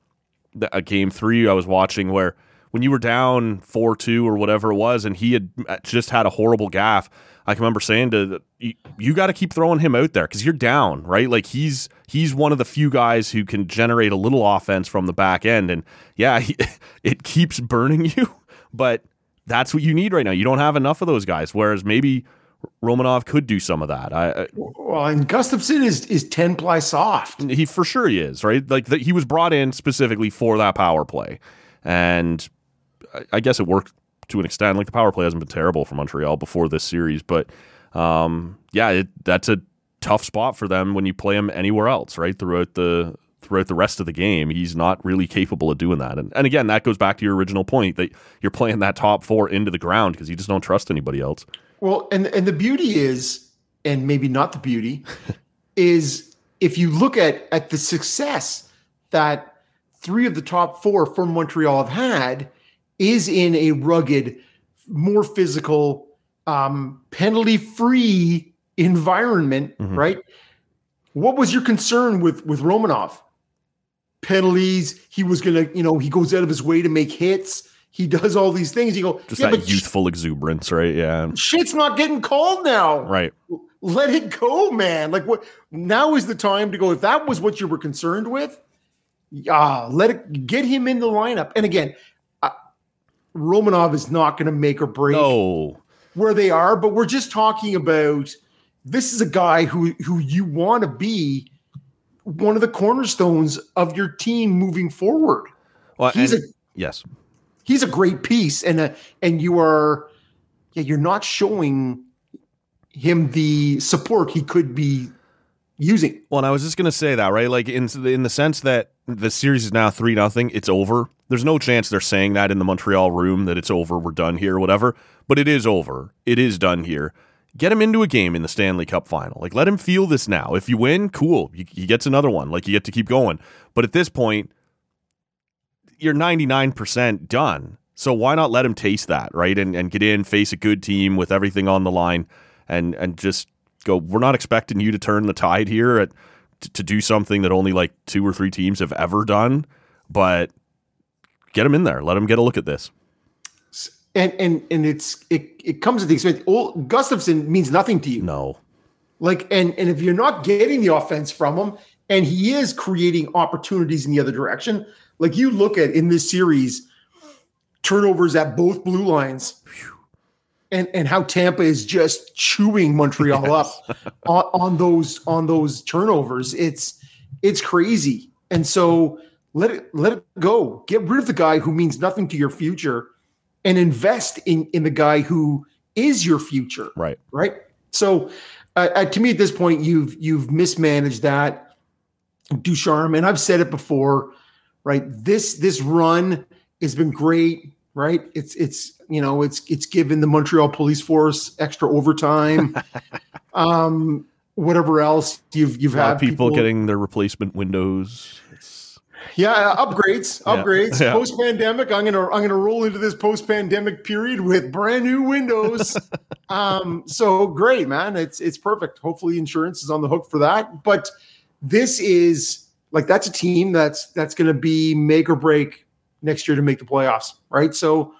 th- a game three I was watching where when you were down four two or whatever it was, and he had uh, just had a horrible gaff. I can remember saying to you, you got to keep throwing him out there because you're down, right? Like he's he's one of the few guys who can generate a little offense from the back end, and yeah, he, [LAUGHS] it keeps burning [LAUGHS] you, but that's what you need right now. You don't have enough of those guys. Whereas maybe Romanov could do some of that. I, I Well, and Gustafsson is is ten ply soft. he for sure he is right. Like the, he was brought in specifically for that power play, and I, I guess it worked to an extent. Like the power play hasn't been terrible for Montreal before this series, but um, yeah, it, that's a tough spot for them when you play him anywhere else, right? Throughout the throughout the rest of the game, he's not really capable of doing that. And, and again, that goes back to your original point that you're playing that top four into the ground because you just don't trust anybody else. Well, and and the beauty is, and maybe not the beauty, [LAUGHS] is if you look at at the success that three of the top four from Montreal have had, is in a rugged, more physical, um, penalty free environment, Mhm. right? What was your concern with with Romanov? Penalties. He was gonna, you know, he goes out of his way to make hits. He does all these things. You go, Just yeah, that but sh- youthful exuberance, right? Yeah, shit's not getting called now. right. Let it go, man. Like what now is the time to go. If that was what you were concerned with, yeah, let it get him in the lineup. And again, Romanov is not going to make or break No, where they are, but we're just talking about this is a guy who who you want to be one of the cornerstones of your team moving forward. well, He's and- a yes. he's a great piece and uh, and you are yeah you're not showing him the support he could be using Well, and I was just gonna say that, right? Like in in the sense that the series is now three nothing, it's over. There's no chance they're saying that in the Montreal room that it's over, we're done here, whatever. But it is over. It is done here. Get him into a game in the Stanley Cup final. Like let him feel this now. If you win, cool. He, gets another one. Like you get to keep going. But at this point, you're 99% done. So why not let him taste that, right? And and get in, face a good team with everything on the line, and and just go. We're not expecting you to turn the tide here at to, to do something that only like two or three teams have ever done, but get him in there. Let him get a look at this. And and and it's it it comes at the expense. Old Gustafsson means nothing to you. No, Like and and if you're not getting the offense from him, and he is creating opportunities in the other direction, like you look at in this series, turnovers at both blue lines, and and how Tampa is just chewing Montreal up [LAUGHS] on, on those on those turnovers. It's it's crazy, and so let it let it go. Get rid of the guy who means nothing to your future, and invest in in the guy who is your future right. right? So, uh, uh, to me, at this point, you've you've mismanaged that, Ducharme, and I've said it before, right? This this run has been great, right? It's it's you know it's it's given the Montreal Police Force extra overtime, [LAUGHS] um, whatever else you've you've had of people, getting their replacement windows. It's, yeah, uh, upgrades, [LAUGHS] upgrades. Yeah. Post pandemic, I'm gonna I'm gonna roll into this post pandemic period with brand new windows. [LAUGHS] um, so great, man. It's it's perfect. Hopefully, insurance is on the hook for that. But this is like that's a team that's that's gonna be make or break next year to make the playoffs, right? So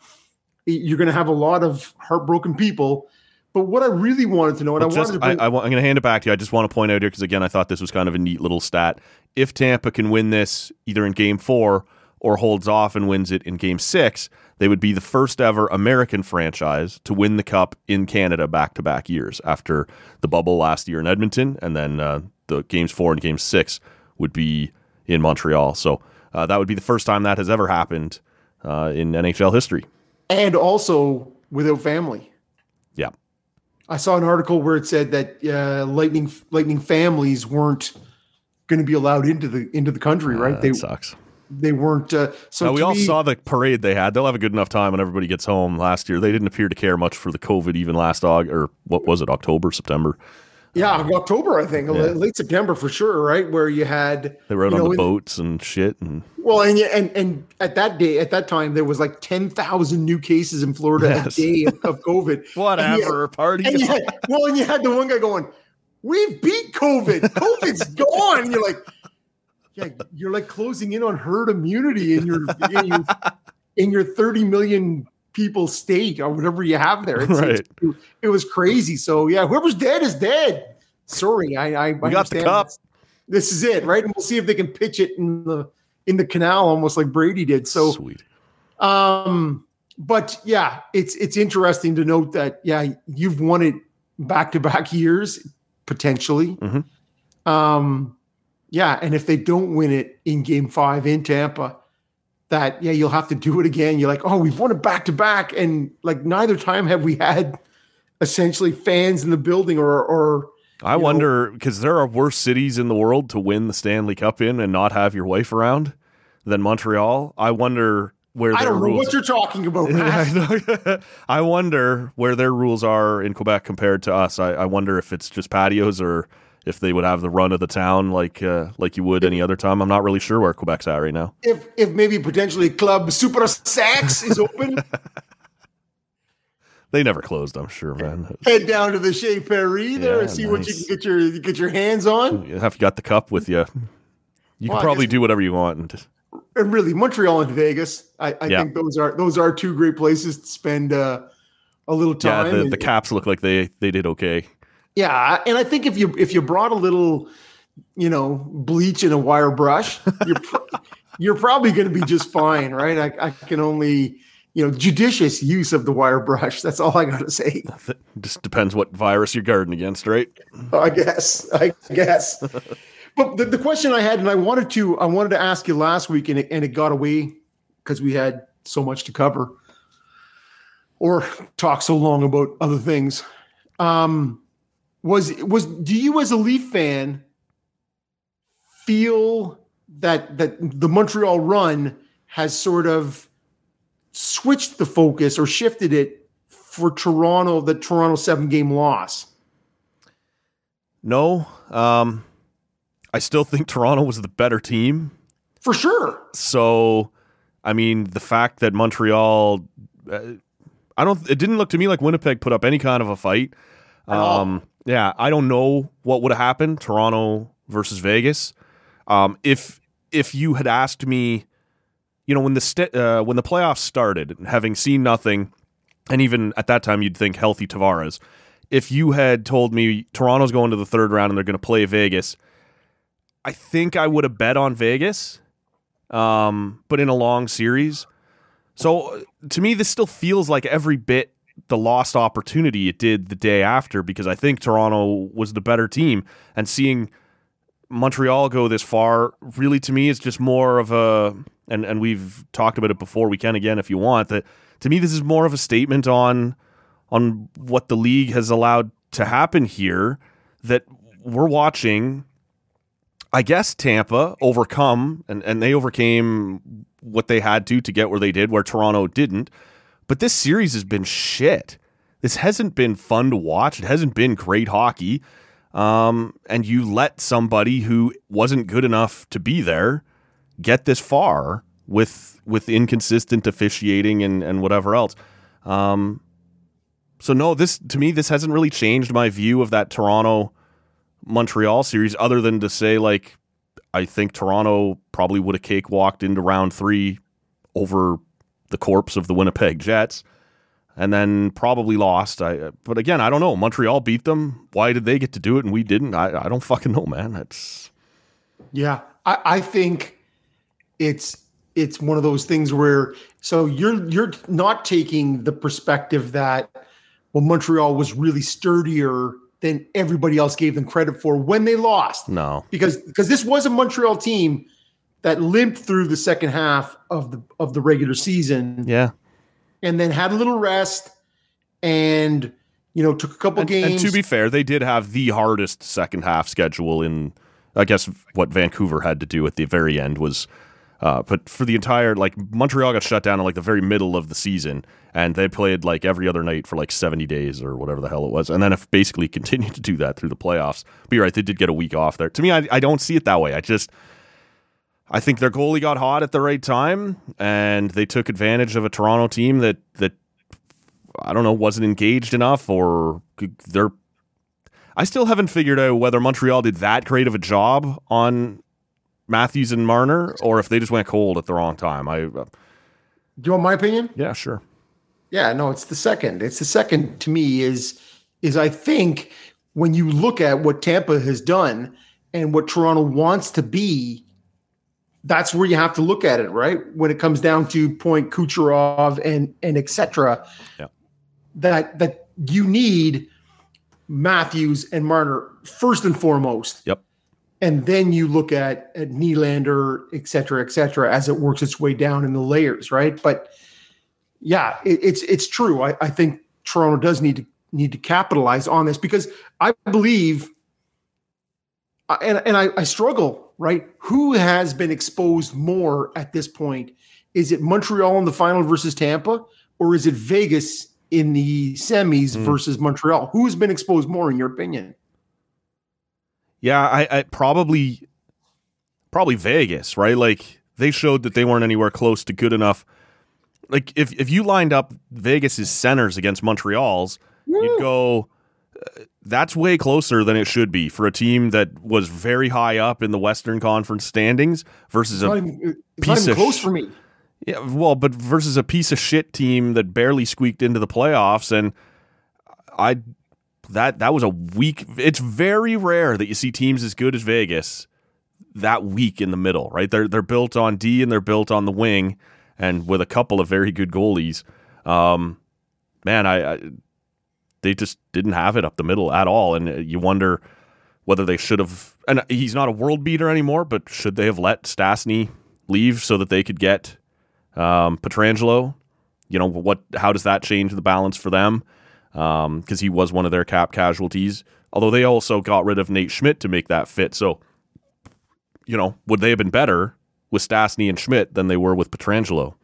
you're gonna have a lot of heartbroken people. But what I really wanted to know, and I But wanted to bring, I, I, am going to hand it back to you. I just want to point out here because again, I thought this was kind of a neat little stat. If Tampa can win this either in Game Four or holds off and wins it in Game Six, they would be the first ever American franchise to win the Cup in Canada back to back years after the bubble last year in Edmonton, and then uh, the Games Four and Game Six would be in Montreal. So uh, that would be the first time that has ever happened uh, in NHL history. and also without family. Yeah. I saw an article where it said that uh, lightning lightning families weren't going to be allowed into the into the country, right? Uh, they sucks. they weren't. Uh, so Now, we all me- saw the parade they had. They'll have a good enough time when everybody gets home. Last year, they didn't appear to care much for the COVID even last Aug or what was it, October, September. yeah, October, I think, late September for sure, right? Where you had They rode on know, the boats and shit. And Well, and and and at that day, at that time, there was like ten thousand new cases in Florida Yes. a day of, of COVID. [LAUGHS] And you had- party. And had, well, and you had the one guy going, "We've beat COVID. COVID's [LAUGHS] gone." And you're like, "Yeah, you're like closing in on herd immunity in your in your, in your 30 million people state or whatever you have there." It's, Right. it's- it was crazy. So yeah, whoever's dead is dead. Sorry, I I We got the cup. this. This is it, right? And we'll see if they can pitch it in the in the canal, almost like Brady did. So sweet. um, but yeah, it's it's interesting to note that yeah, you've won it back to back years potentially. Mhm. Um, yeah, and if they don't win it in Game Five in Tampa, that yeah, you'll have to do it again. You're like, oh, we've won it back to back, and like neither time have we had essentially fans in the building or or I wonder because there are worse cities in the world to win the Stanley Cup in and not have your wife around than Montreal. I wonder where I don't know what you're talking about. [LAUGHS] I. [LAUGHS] I wonder where their rules are in Quebec compared to us. I, I wonder if it's just patios or if they would have the run of the town like uh, like you would any other time. I'm not really sure where Quebec's at right now. if if maybe potentially Club Super Sexe is open. [LAUGHS] They never closed, I'm sure, man. head down to the Chez Parée there Yeah, and see what you can get your get your hands on. You got the cup with you, you Well, can probably do whatever you want. And just, And really, Montreal and Vegas, I, I Yeah. think those are those are two great places to spend uh, a little yeah, time. the, and- the Caps look like they they did okay. yeah, and I think if you if you brought a little, you know, bleach and a wire brush, you're pr- [LAUGHS] you're probably going to be just fine, right? I, I can only you know judicious use of the wire brush. That's all I got to say. Just depends what virus you're guarding against, right? I guess. I guess. [LAUGHS] but the, the question I had, and I wanted to, I wanted to ask you last week, and it, and it got away because we had so much to cover, or talk so long about other things. Um, was was do you as a Leaf fan feel that that the Montreal run has sort of switched the focus or shifted it for Toronto, the Toronto seven game loss? No, um, I still think Toronto was the better team. For sure. So I mean, the fact that Montreal, uh, I don't, it didn't look to me like Winnipeg put up any kind of a fight. Um, yeah, I don't know what would have happened Toronto versus Vegas. Um, if if you had asked me, you know, when the st- uh, when the playoffs started, having seen nothing, and even at that time you'd think healthy Tavares. If you had told me Toronto's going to the third round and they're going to play Vegas, I think I would have bet on Vegas, um, but in a long series. So to me, this still feels like every bit the lost opportunity it did the day after because I think Toronto was the better team. And seeing Montreal go this far really to me is just more of a and and we've talked about it before. We can again if you want. That to me this is more of a statement on on what the league has allowed to happen here. That we're watching. I guess Tampa overcome and, and they overcame what they had to to get where they did, where Toronto didn't. But this series has been shit. This hasn't been fun to watch. It hasn't been great hockey um, and you let somebody who wasn't good enough to be there get this far with with inconsistent officiating and and whatever else. Um, so no, this to me this hasn't really changed my view of that Toronto Montreal series, other than to say like I think Toronto probably would have cakewalked into round three over the corpse of the Winnipeg Jets and then probably lost. I but again, I don't know. Montreal beat them. Why did they get to do it and we didn't? I, I don't fucking know, man. That's yeah. I, I think it's it's one of those things where so you're you're not taking the perspective that well Montreal was really sturdier than everybody else gave them credit for when they lost. No. Because because this was a Montreal team that limped through the second half of the of the regular season. Yeah and then had a little rest and you know took a couple and, games. And to be fair, they did have the hardest second half schedule in. I guess what Vancouver had to do at the very end was. Uh, but for the entire like Montreal got shut down in like the very middle of the season, and they played like every other night for like seventy days or whatever the hell it was, and then if basically [LAUGHS] continued to do that through the playoffs. But you're right, they did get a week off there. To me, I, I don't see it that way. I just I think their goalie got hot at the right time, and they took advantage of a Toronto team that that I don't know wasn't engaged enough, or they're. I still haven't figured out whether Montreal did that great of a job on Matthews and Marner, or if they just went cold at the wrong time. I. Uh, Do you want my opinion? Yeah, sure. Yeah, no, it's the second. It's the second to me is is I think when you look at what Tampa has done and what Toronto wants to be that's where you have to look at it, right? When it comes down to point Kucherov and and etc. Yeah. That that you need Matthews and Marner first and foremost. Yep. And then you look at at Nylander, et cetera, et cetera, as it works its way down in the layers, right? But yeah, it, it's it's true. I, I think Toronto does need to need to capitalize on this because I believe, and and I, I struggle right? Who has been exposed more at this point? Is it Montreal in the final versus Tampa, or is it Vegas in the semis mm. versus Montreal? Who's been exposed more, in your opinion? Yeah, I, I probably probably Vegas, right? Like they showed that they weren't anywhere close to good enough. Like if if you lined up Vegas's centers against Montreal's, Woo. you'd go uh, that's way closer than it should be for a team that was very high up in the Western Conference standings versus a uh, even, piece of close sh- for me. Yeah, well, but versus a piece of shit team that barely squeaked into the playoffs, and I that that was a weak. It's very rare that you see teams as good as Vegas that weak in the middle, right? They're they're built on D and they're built on the wing, and with a couple of very good goalies. Um, man, I, I they just didn't have it up the middle at all. And uh, you wonder whether they should have. And he's not a world beater anymore, but should they have let Stastny leave so that they could get um, Pietrangelo? You know what? How does that change the balance for them? Because um, he was one of their cap casualties. Although they also got rid of Nate Schmidt to make that fit. So, you know, would they have been better with Stastny and Schmidt than they were with Pietrangelo?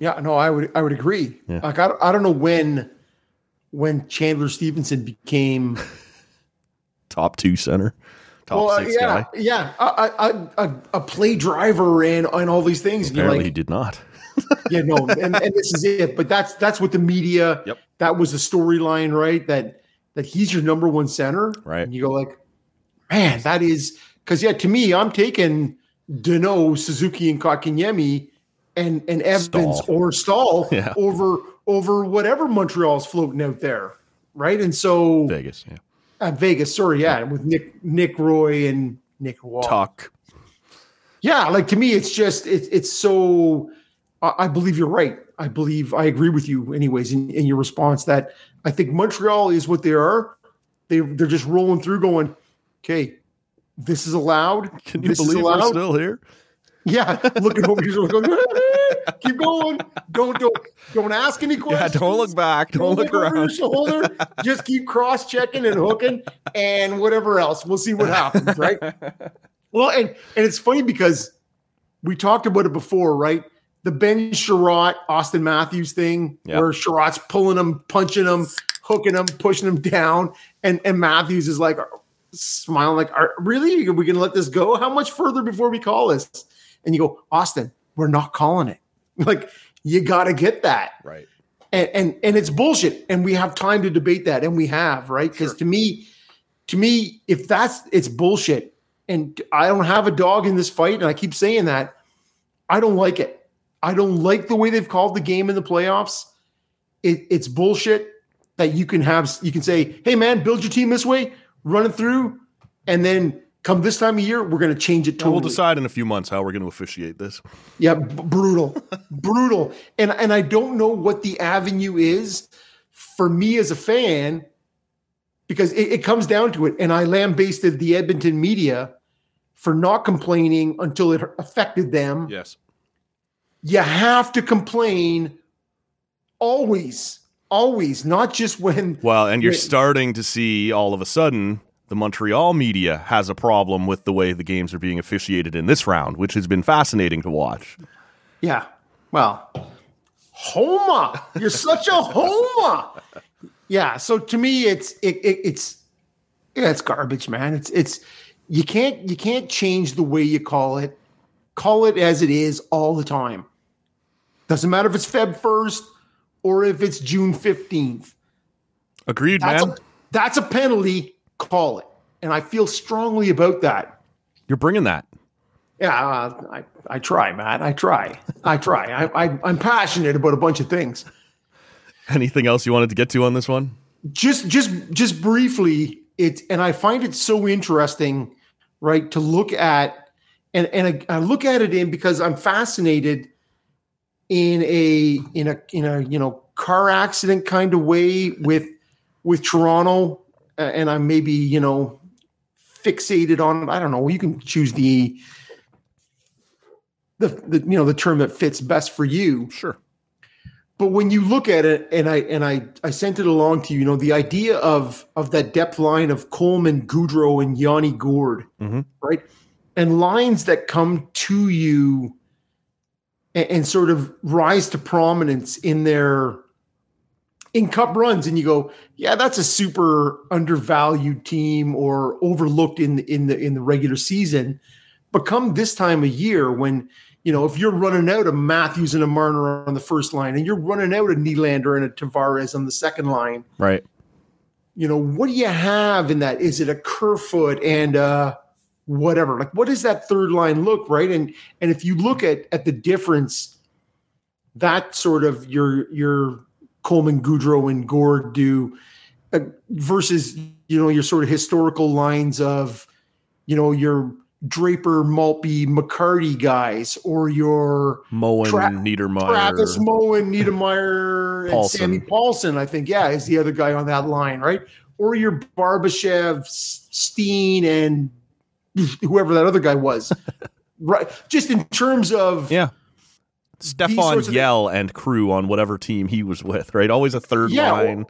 Yeah, no, I would I would agree. Yeah. Like I, I don't know when when Chandler Stephenson became [LAUGHS] top two center. top well, six yeah, guy. yeah, a, a, a, a play driver and and all these things. Apparently, he did not. Yeah, no, and, and this is it. But that's that's what the media. Yep. That was the storyline, right? That that he's your number one center, Right. And you go like, man, that is because yeah, to me, I'm taking Danault, Suzuki, and Kotkaniemi and and Evans Stahl. or Stall [LAUGHS] Yeah. over over whatever Montreal's floating out there, right? And so Vegas, yeah. uh, Vegas, sorry, yeah, with Nick Nick Roy and Nick Wall. Tuck. Yeah, like to me, it's just it's it's so. I, believe you're right. I believe I agree with you, anyways, in, in your response that I think Montreal is what they are. They they're just rolling through, going, okay, this is allowed. [LAUGHS] Can you this is believe we're allowed." still here? Yeah, looking over your shoulder, going, keep going. Don't don't don't ask any questions. Yeah, don't look back. Don't, look over your around. shoulder. Just keep cross checking and hooking and whatever else. We'll see what happens, right? [LAUGHS] well, and and it's funny because we talked about it before, right? The Ben Chiarot, Austin Matthews thing, Yep. where Chiarot's pulling him, punching him, hooking him, pushing him down, and and Matthews is like smiling, like, Are, "Really? Are we to let this go? How much further before we call this?" And you go, "Austin, we're not calling it. [LAUGHS] Like, you got to get that." Right. and and and it's bullshit and we have time to debate that and we have right because to me to me if that's it's bullshit and i don't have a dog in this fight and i keep saying that i don't like it i don't like the way they've called the game in the playoffs it, it's bullshit that you can have you can say hey man build your team this way run it through and then come this time of year we're going to change it totally we'll decide in a few months how we're going to officiate this. yeah, b- brutal, [LAUGHS] brutal. And and I don't know what the avenue is for me as a fan because it, it comes down to it. And I lambasted the Edmonton media for not complaining until it affected them. Yes. You have to complain always, always, not just when. Well, and you're Wait. starting to see all of a sudden the Montreal media has a problem with the way the games are being officiated in this round, which has been fascinating to watch. Yeah. Well, Homa, you're such a Homa. Yeah. So to me, it's it, it it's yeah, it's garbage, man. It's it's you can't you can't change the way you call it. Call it as it is all the time. Doesn't matter if it's Feb first or if it's June fifteenth. Agreed, That's man. a, that's a penalty. Call it, and I feel strongly about that. You're bringing that. Yeah, uh, I I try, Matt. I try. I try. I, I I'm passionate about a bunch of things. Anything else you wanted to get to on this one? just just just briefly it and i find it so interesting right to look at and and I, I look at it in because i'm fascinated in a in a in a you know car accident kind of way with with toronto uh, and i'm maybe you know fixated on i don't know you can choose the the, the you know the term that fits best for you Sure. but when you look at it and i and i i sent it along to you you know the idea of of that depth line of coleman goodrow and yanni gourde Mhm. right and lines that come to you and, and sort of rise to prominence in their in cup runs and you go yeah that's a super undervalued team or overlooked in the in the in the regular season but come this time of year when you know, if you're running out of Matthews and a Marner on the first line, and you're running out of Nylander and a Tavares on the second line, Right. you know, what do you have in that? Is it a Kerfoot and uh whatever? Like, what does that third line look right? And and if you look at at the difference, that sort of your your Coleman, Goodrow, and Gourde do uh, versus you know your sort of historical lines of you know your Draper, Maltby, McCarty guys, or your Moen, Tra- Niedermayer. Travis Moen, Niedermayer, and. Sammy Pahlsson, I think, yeah, is the other guy on that line, right? Or your Barbashev, Steen, and [LAUGHS] whoever that other guy was. [LAUGHS] right. Just in terms of Yeah. Stefan Yell and crew on whatever team he was with, right? Always a third Yeah, line.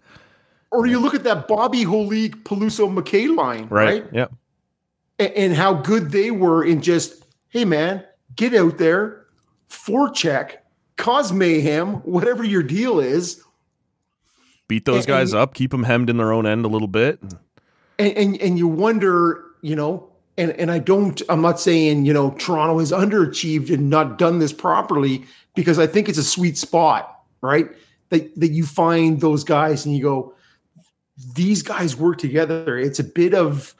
or you look at that Bobby Holik, Peluso McKay line, Right. right? Yep. A- And, how good they were in just, hey man, get out there, forecheck, cause mayhem, whatever your deal is. Beat those And- guys and- up, keep them hemmed in their own end a little bit. and, and and you wonder, you know, and and I don't. I'm not saying you know Toronto has underachieved and not done this properly because I think it's a sweet spot, right? That that you find those guys and you go, these guys work together. It's a bit of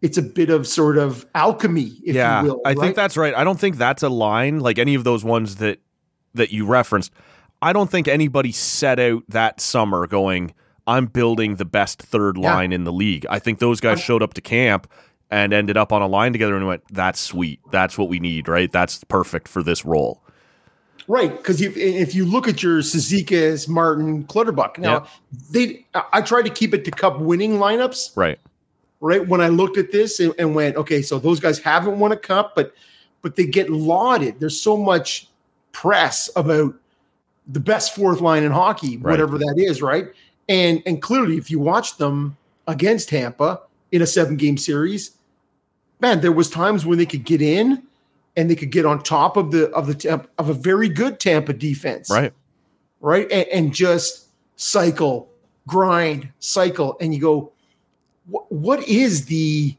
it's a bit of sort of alchemy, if yeah, you will. I right? think that's right. I don't think that's a line like any of those ones that that you referenced. I don't think anybody set out that summer going, I'm building the best third Yeah. line in the league. I think those guys showed up to camp and ended up on a line together and went, That's sweet. That's what we need, right? That's perfect for this role. Right, because if if you look at your Cizikas, Martin, Clutterbuck, now they I I tried to keep it to cup winning lineups, Right. right? When I looked at this and, and went, okay, so those guys haven't won a cup, but but they get lauded. There's so much press about the best fourth line in hockey, Right. whatever that is, right? And and clearly, if you watch them against Tampa in a seven game series, man, there was times when they could get in and they could get on top of the of the temp, of a very good Tampa defense, Right. right? And, and just cycle, grind, cycle, and you go, what, what is the,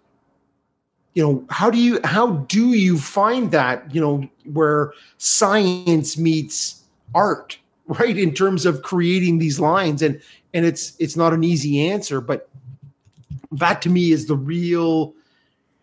you know, how do you how do you find that, you know, where science meets art, [LAUGHS] right? In terms of creating these lines, and and it's it's not an easy answer, but that to me is the real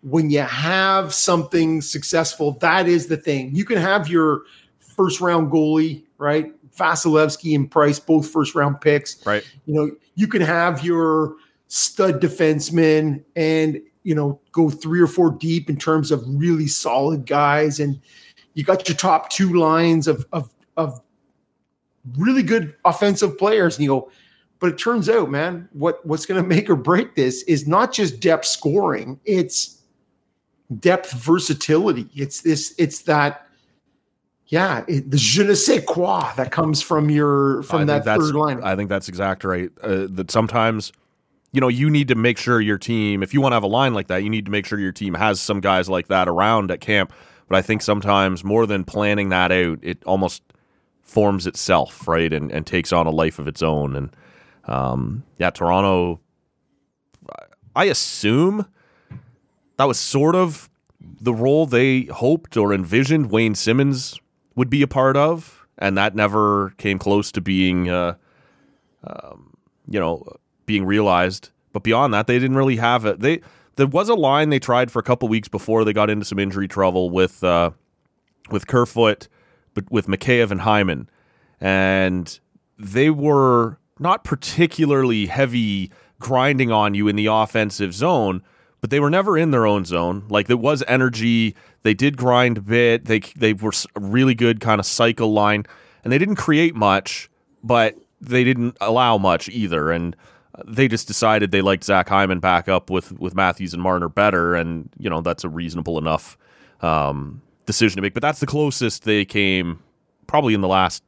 when you have something successful, that is the thing. You can have your first round goalie, right? Vasilevskiy and Price, both first round picks. Right. You know, you can have your stud defenseman and, you know, go three or four deep in terms of really solid guys. And you got your top two lines of, of, of really good offensive players. And you go, but it turns out, man, what, what's going to make or break this is not just depth scoring. It's, depth versatility. It's this. It's that. Yeah, it, the je ne sais quoi that comes from your from think that third line. I think that's exactly right. Uh, that sometimes, you know, you need to make sure your team, if you want to have a line like that, you need to make sure your team has some guys like that around at camp. But I think sometimes more than planning that out, it almost forms itself, right, and and takes on a life of its own. And um, yeah, Toronto. I assume that was sort of the role they hoped or envisioned Wayne Simmonds would be a part of, and that never came close to being, uh, um, you know, being realized. But beyond that, they didn't really have it. They there was a line they tried for a couple weeks before they got into some injury trouble with uh, with Kerfoot, but with Mikheyev and Hyman, and they were not particularly heavy grinding on you in the offensive zone, but they were never in their own zone. Like there was energy. They did grind a bit. They they were really good kind of cycle line, and they didn't create much, but they didn't allow much either. And uh, they just decided they liked Zach Hyman back up with with Matthews and Marner better, and you know that's a reasonable enough um, decision to make. But that's the closest they came, probably in the last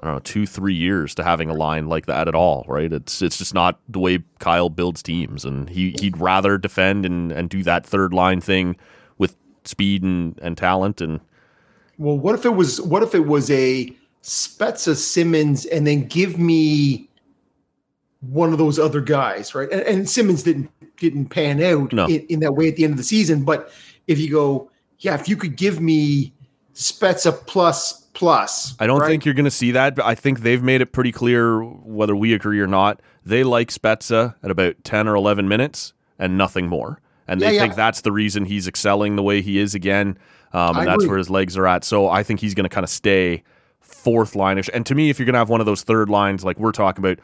I don't know, two, three years to having a line like that at all, right? It's it's just not the way Kyle builds teams, and he he'd rather defend and and do that third line thing with speed and and talent, and Well, what if it was what if it was a Spezza Simmonds and then give me one of those other guys, right? And, and Simmonds didn't didn't pan out No. in, in that way at the end of the season. But if you go, yeah, if you could give me Spezza plus plus, I don't right? think you're going to see that. But I think they've made it pretty clear, whether we agree or not, they like Spezza at about ten or eleven minutes and nothing more, and they Yeah, yeah. think that's the reason he's excelling the way he is again, um, and that's agree. where his legs are at. So I think he's going to kind of stay fourth lineish. And to me, if you're going to have one of those third lines like we're talking about,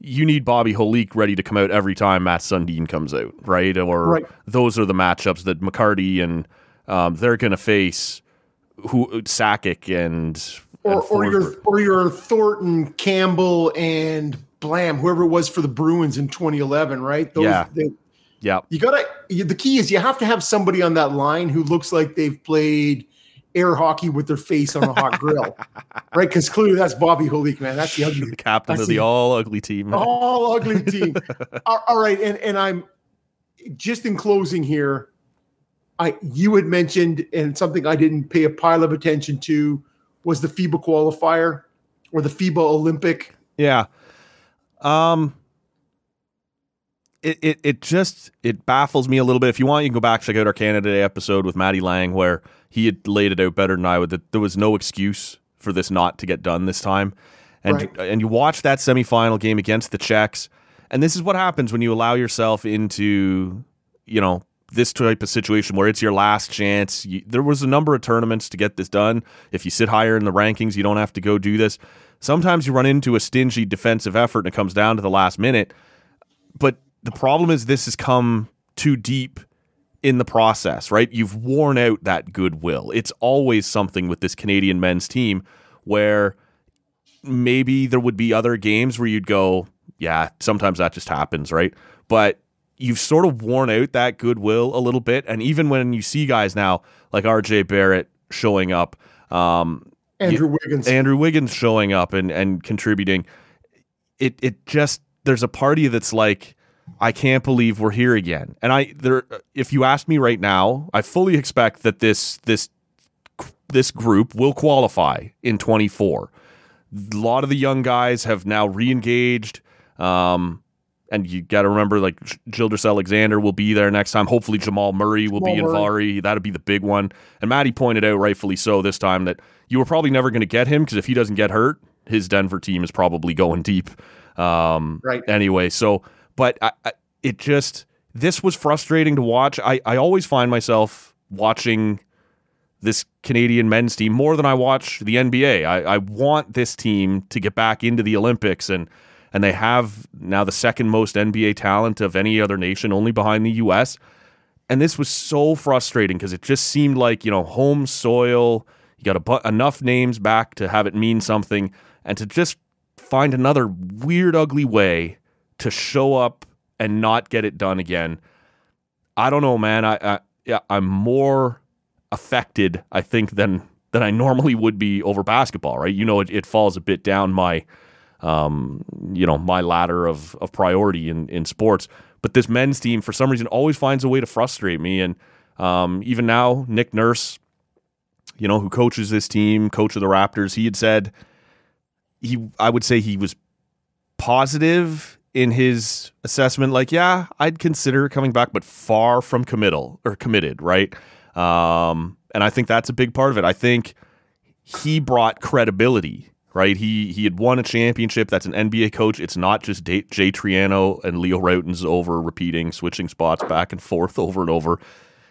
you need Bobby Holik ready to come out every time Mats Sundin comes out, right? Or Right. those are the matchups that McCarty and um, they're going to face. Who Sakic and or, and or your or your Thornton, Campbell, and Blam, whoever it was for the Bruins in 2011, right? Those, Yeah. they- yeah, you gotta. The key is you have to have somebody on that line who looks like they've played air hockey with their face on a hot [LAUGHS] grill, right? Because clearly that's Bobby Holik, man. That's the ugly, the [LAUGHS] captain that's of the all ugly team. all ugly team. [LAUGHS] all all right, and and I'm just in closing here. I you had mentioned and something I didn't pay a pile of attention to was the FIBA qualifier or the FIBA Olympic. Yeah. Um it, it it just it baffles me a little bit. If you want, you can go back check out our Canada Day episode with Matty Lang where he had laid it out better than I would. That there was no excuse for this not to get done this time, and Right. and you watch that semifinal game against the Czechs, and this is what happens when you allow yourself into you know this type of situation where it's your last chance. You, there was a number of tournaments to get this done. If you sit higher in the rankings, you don't have to go do this. Sometimes you run into a stingy defensive effort and it comes down to the last minute. But the problem is this has come too deep in the process, right? You've worn out that goodwill. It's always something with this Canadian men's team where maybe there would be other games where you'd go, yeah, sometimes that just happens, right? But you've sort of worn out that goodwill a little bit. And even when you see guys now like RJ Barrett showing up, um, Andrew Wiggins. Andrew Wiggins showing up and, and contributing, it it just there's a party that's like, I can't believe we're here again. And I there if you ask me right now, I fully expect that this this this group will qualify in 24. A lot of the young guys have now re-engaged. Um, and you got to remember, like Gilgeous-Alexander will be there next time. Hopefully, Jamal Murray will be in Jamal Vari. That'll be the big one. And Maddie pointed out, rightfully so, this time that you were probably never going to get him because if he doesn't get hurt, his Denver team is probably going deep. Um, Right. Anyway, so but I, I, it just this was frustrating to watch. I I always find myself watching this Canadian men's team more than I watch the NBA. I, I want this team to get back into the Olympics and and they have now the second most NBA talent of any other nation, only behind the US. And this was so frustrating because it just seemed like, you know, home soil, you got bu- enough names back to have it mean something and to just find another weird ugly way to show up and not get it done again. I don't know, man. I, I yeah, I'm more affected, I think, than than I normally would be over basketball. Right? You know, it, it falls a bit down my, um, you know, my ladder of of priority in in sports. But this men's team, for some reason, always finds a way to frustrate me. And um, even now, Nick Nurse, you know, who coaches this team, coach of the Raptors, he had said he, I would say he was positive in his assessment like yeah i'd consider coming back but far from committal or committed right um, and i think that's a big part of it i think he brought credibility right? He he had won a championship. That's an nba coach. It's not just jay triano and leo Rautins over repeating switching spots back and forth [LAUGHS] over and over.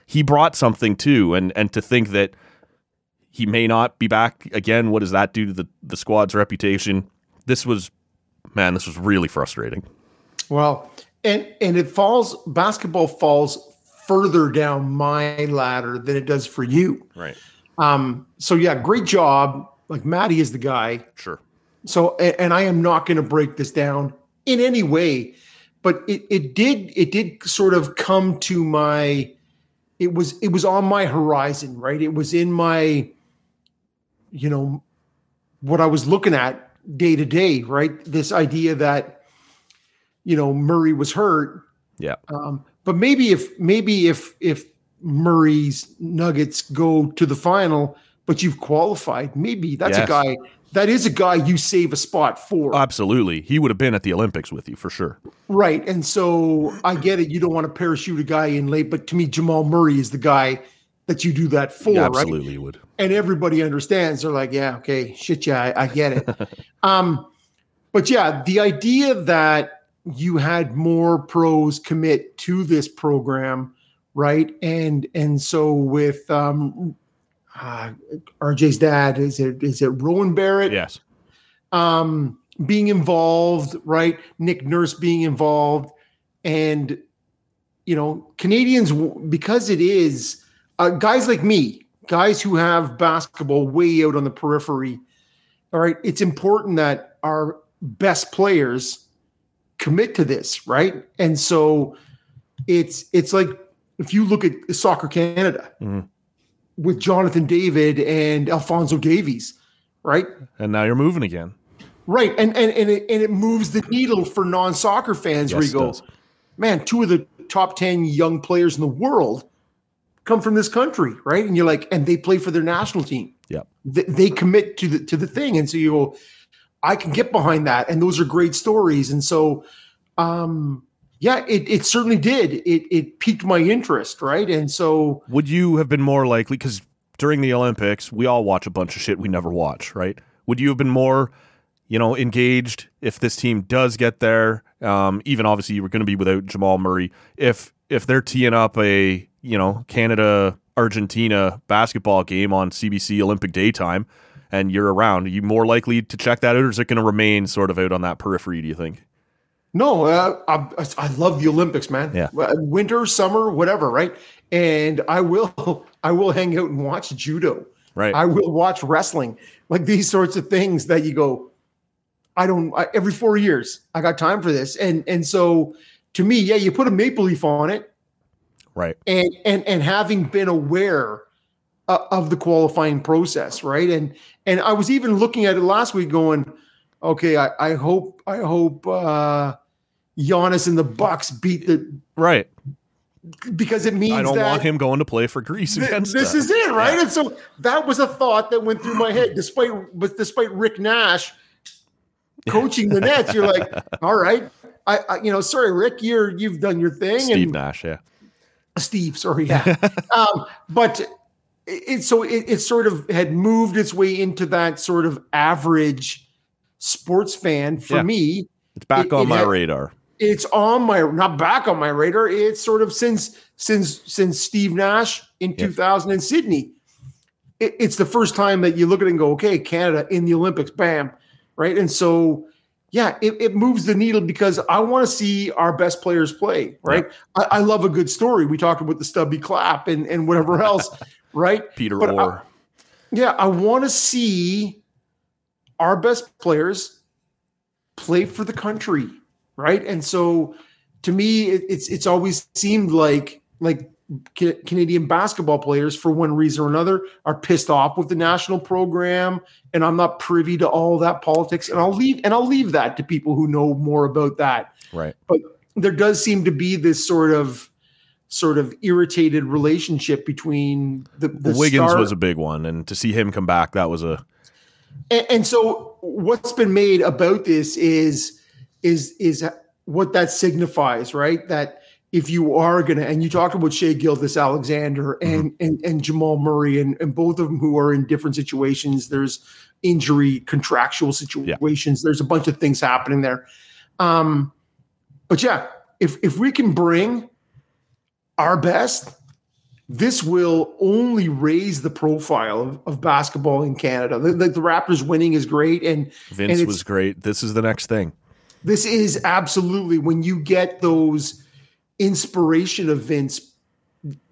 He brought something too and and to think that he may not be back again what does that do to the the squad's reputation? This was man this was really frustrating. Well, and and it falls basketball falls further down my ladder than it does for you. right. Um, so yeah, great job. Like Maddie is the guy. sure So a- and I am not going to break this down in any way, but it it did it did sort of come to my it was it was on my horizon, right? It was in my you know what I was looking at day to day, right? This idea that you know Murray was hurt yeah um, but maybe if maybe if if Murray's Nuggets go to the final, but you've qualified, maybe that's Yes. a guy that is a guy you save a spot for, absolutely he would have been at the olympics with you for sure right? And so I get it. You don't want to parachute a guy in late, but to me, Jamal Murray is the guy that you do that for, Yeah, absolutely you would and everybody understands. They're like, yeah, okay, shit, yeah, I, I get it. [LAUGHS] um, but yeah, the idea that you had more pros commit to this program, right? And and so with um, uh, RJ's dad, is it is it Rowan Barrett? yes um, being involved, right? Nick Nurse being involved, and you know, Canadians because it is uh, guys like me, guys who have basketball way out on the periphery. All right, it's important that our best players commit to this, right? And so it's it's like if you look at Soccer Canada Mhm. With Jonathan David and Alfonso Davies, right? and now you're moving again Right, and and and it, and it moves the needle for non-soccer fans. where Yes, you go, man, two of the top ten young players in the world come from this country, right? And you're like, and they play for their national team. yeah They, they commit to the to the thing, and so you go, I can get behind that, and those are great stories. And so, um, yeah, it, it certainly did. It it piqued my interest, right? And so Would you have been more likely because during the Olympics, we all watch a bunch of shit we never watch, right? Would you have been more, you know, engaged if this team does get there? Um, even obviously, you were going to be without Jamal Murray. If if they're teeing up a you know Canada Argentina basketball game on CBC Olympic daytime, and you're around, are you more likely to check that out, or is it going to remain sort of out on that periphery? Do you think? No, uh, I, I love the Olympics, man. Yeah. Uh, winter, summer, whatever, right? And I will, [LAUGHS] I will hang out and watch judo. Right. I will watch wrestling, like these sorts of things that you go. I don't. I, every four years, I got time for this, and and so to me, yeah, you put a maple leaf on it, right. and and and having been aware uh, of the qualifying process, right? And and I was even looking at it last week, going, okay, I, I hope I hope uh, Giannis and the Bucks beat the Right. because it means I don't want him going to play for Greece th- against this them. is it, right? And so that was a thought that went through my head, despite but despite Rick Nash coaching the Nets. You're like, [LAUGHS] all right, I, I you know, sorry, Rick, you're you've done your thing, Steve and Nash, yeah. Steve, sorry, yeah. [LAUGHS] um, but it, it so it, it sort of had moved its way into that sort of average sports fan for Yeah. me. It's back It- on it my had- radar. It's on my not back on my radar. It's sort of since since since Steve Nash in Yeah. 2000 in Sydney. It, it's the first time that you look at it and go, okay, Canada in the Olympics, bam, right? And so, yeah, it, it moves the needle because I want to see our best players play, right? I, I love a good story. We talked about the stubby clap and and whatever else, [LAUGHS] right? Peter But I- Yeah, I want to see our best players play for the country, right? And so, to me, it, it's it's always seemed like like Ca- Canadian basketball players, for one reason or another, are pissed off with the national program, and I'm not privy to all that politics. And I'll leave and I'll leave that to people who know more about that right. but there does seem to be this sort of sort of irritated relationship between the, the Wiggins star- was a big one, and to see him come back, that was a and, and so what's been made about this is is is what that signifies right? That if you are gonna and you talked about Shai Gilgeous-Alexander and and and Jamal Murray and, and both of them who are in different situations. There's injury contractual situations. There's a bunch of things happening there. Um but yeah if if we can bring our best this will only raise the profile of, of basketball in Canada. The, the, the Raptors winning is great, and Vince it's- was great. This is the next thing. this is absolutely when you get those inspiration of Vince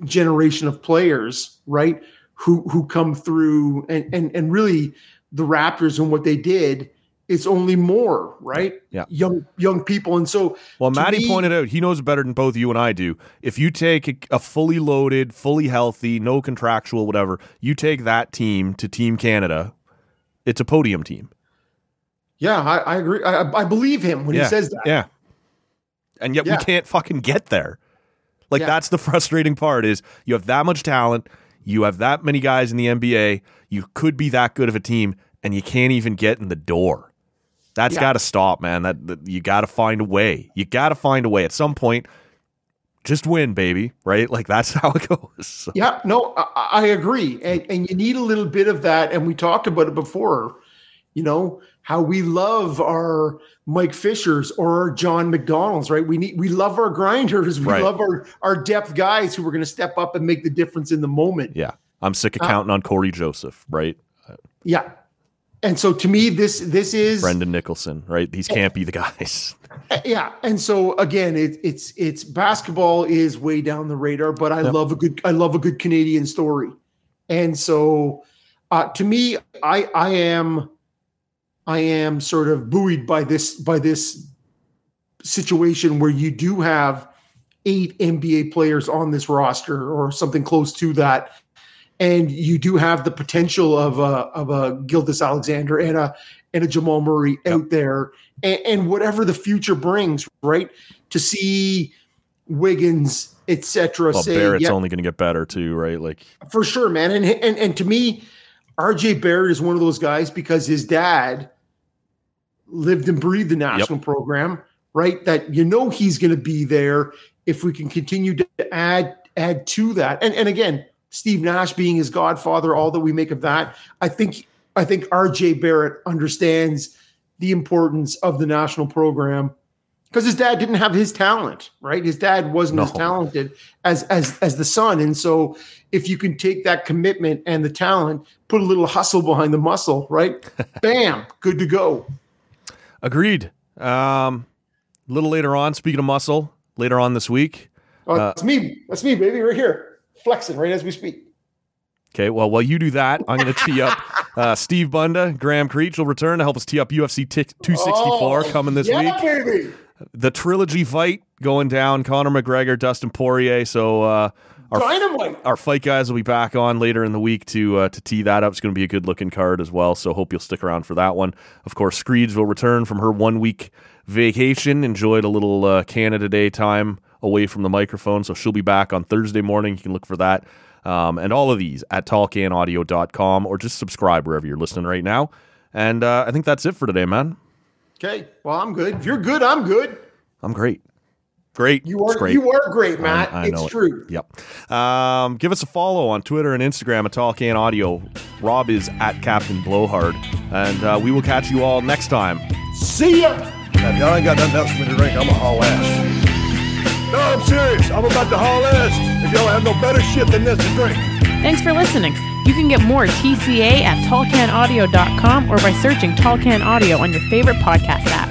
generation of players, right? Who who come through and and and really the Raptors and what they did. It's only more, right? Yeah. young young people, and so Well, Matty me- pointed out he knows better than both you and I do. If you take a, a fully loaded, fully healthy, no contractual, whatever, you take that team to Team Canada, it's a podium team. Yeah, I, I agree. I, I believe him when yeah. he says that. Yeah. And yet Yeah. we can't fucking get there. Like Yeah. that's the [LAUGHS] frustrating part is you have that much talent, you have that many guys in the NBA, you could be that good of a team and you can't even get in the door. That's Yeah. got to stop, man. That, that you got to find a way. You got to find a way at some point. Just win, baby. Right? Like that's [LAUGHS] how it goes. So- Yeah, no, I, I agree, and and you need a little bit of that. And we talked about it before. You know how we love our Mike Fishers or our John McDonald's, right? We need we love our grinders. [LAUGHS] We Right. love our our depth guys who are going to step up and make the difference in the moment. yeah. I'm sick of Uh, counting on Cory Joseph, right? Yeah, and so to me, this this is Brendan Nicholson, right? These can't be the guys. [LAUGHS] yeah. And so again, it, it's it's basketball is way down the radar, but I love a good I love a good Canadian story, and so uh, to me, I I am I am sort of buoyed by this by this situation where you do have eight NBA players on this roster or something close to that. And you do have the potential of a of a Gilgeous-Alexander and a and a Jamal Murray out there, and, and whatever the future brings, right? To see Wiggins, etc. Well, say, Barrett's yeah, only going to get better too, right? Like, for sure, man. And and and to me, RJ Barrett is one of those guys because his dad lived and breathed the national program, right? That you know he's going to be there if we can continue to add add to that. And and again, Steve Nash being his godfather, all that we make of that, I think I think RJ Barrett understands the importance of the national program because his dad didn't have his talent, right? His dad wasn't as talented as as as the son, and so if you can take that commitment and the talent, put a little hustle behind the muscle, right? [LAUGHS] Bam, good to go. Agreed. Um, a little later on, speaking of muscle, later on this week. Oh, Uh, that's me. That's me, baby, right here, flexing right as we speak. Okay, well, while you do that, I'm going to tee up [LAUGHS] uh, Steve Bunda, Graham Creech will return to help us tee up UFC t- 264 Oh, coming this yeah, week. baby. The trilogy fight going down Conor McGregor, Dustin Poirier. So uh, our, Dynamite. our fight guys will be back on later in the week to uh, to tee that up. It's going to be a good looking card as well. So hope you'll stick around for that one. Of course, Screeds will return from her one week vacation. Enjoyed a little uh, Canada Day time away from the microphone. So she'll be back on Thursday morning. You can look for that. Um, and all of these at tallcanaudio.com or just subscribe wherever you're listening right now. And uh, I think that's it for today, man. Okay, well, I'm good. If you're good, I'm good. I'm great. Great. You It's are great. you are great, Matt. I know it's it. true. Yep. Um, give us a follow on Twitter and Instagram at Tallcan Audio. Rob is at Captain Blowhard. And uh, we will catch you all next time. See ya. Now, y'all ain't got nothing else for me to drink, I'm a to haul ass. No, I'm serious. I'm about to haul ass if y'all have no better shit than this to drink. Thanks for listening. You can get more TCA at tallcanaudio.com or by searching Tallcan Audio on your favorite podcast app.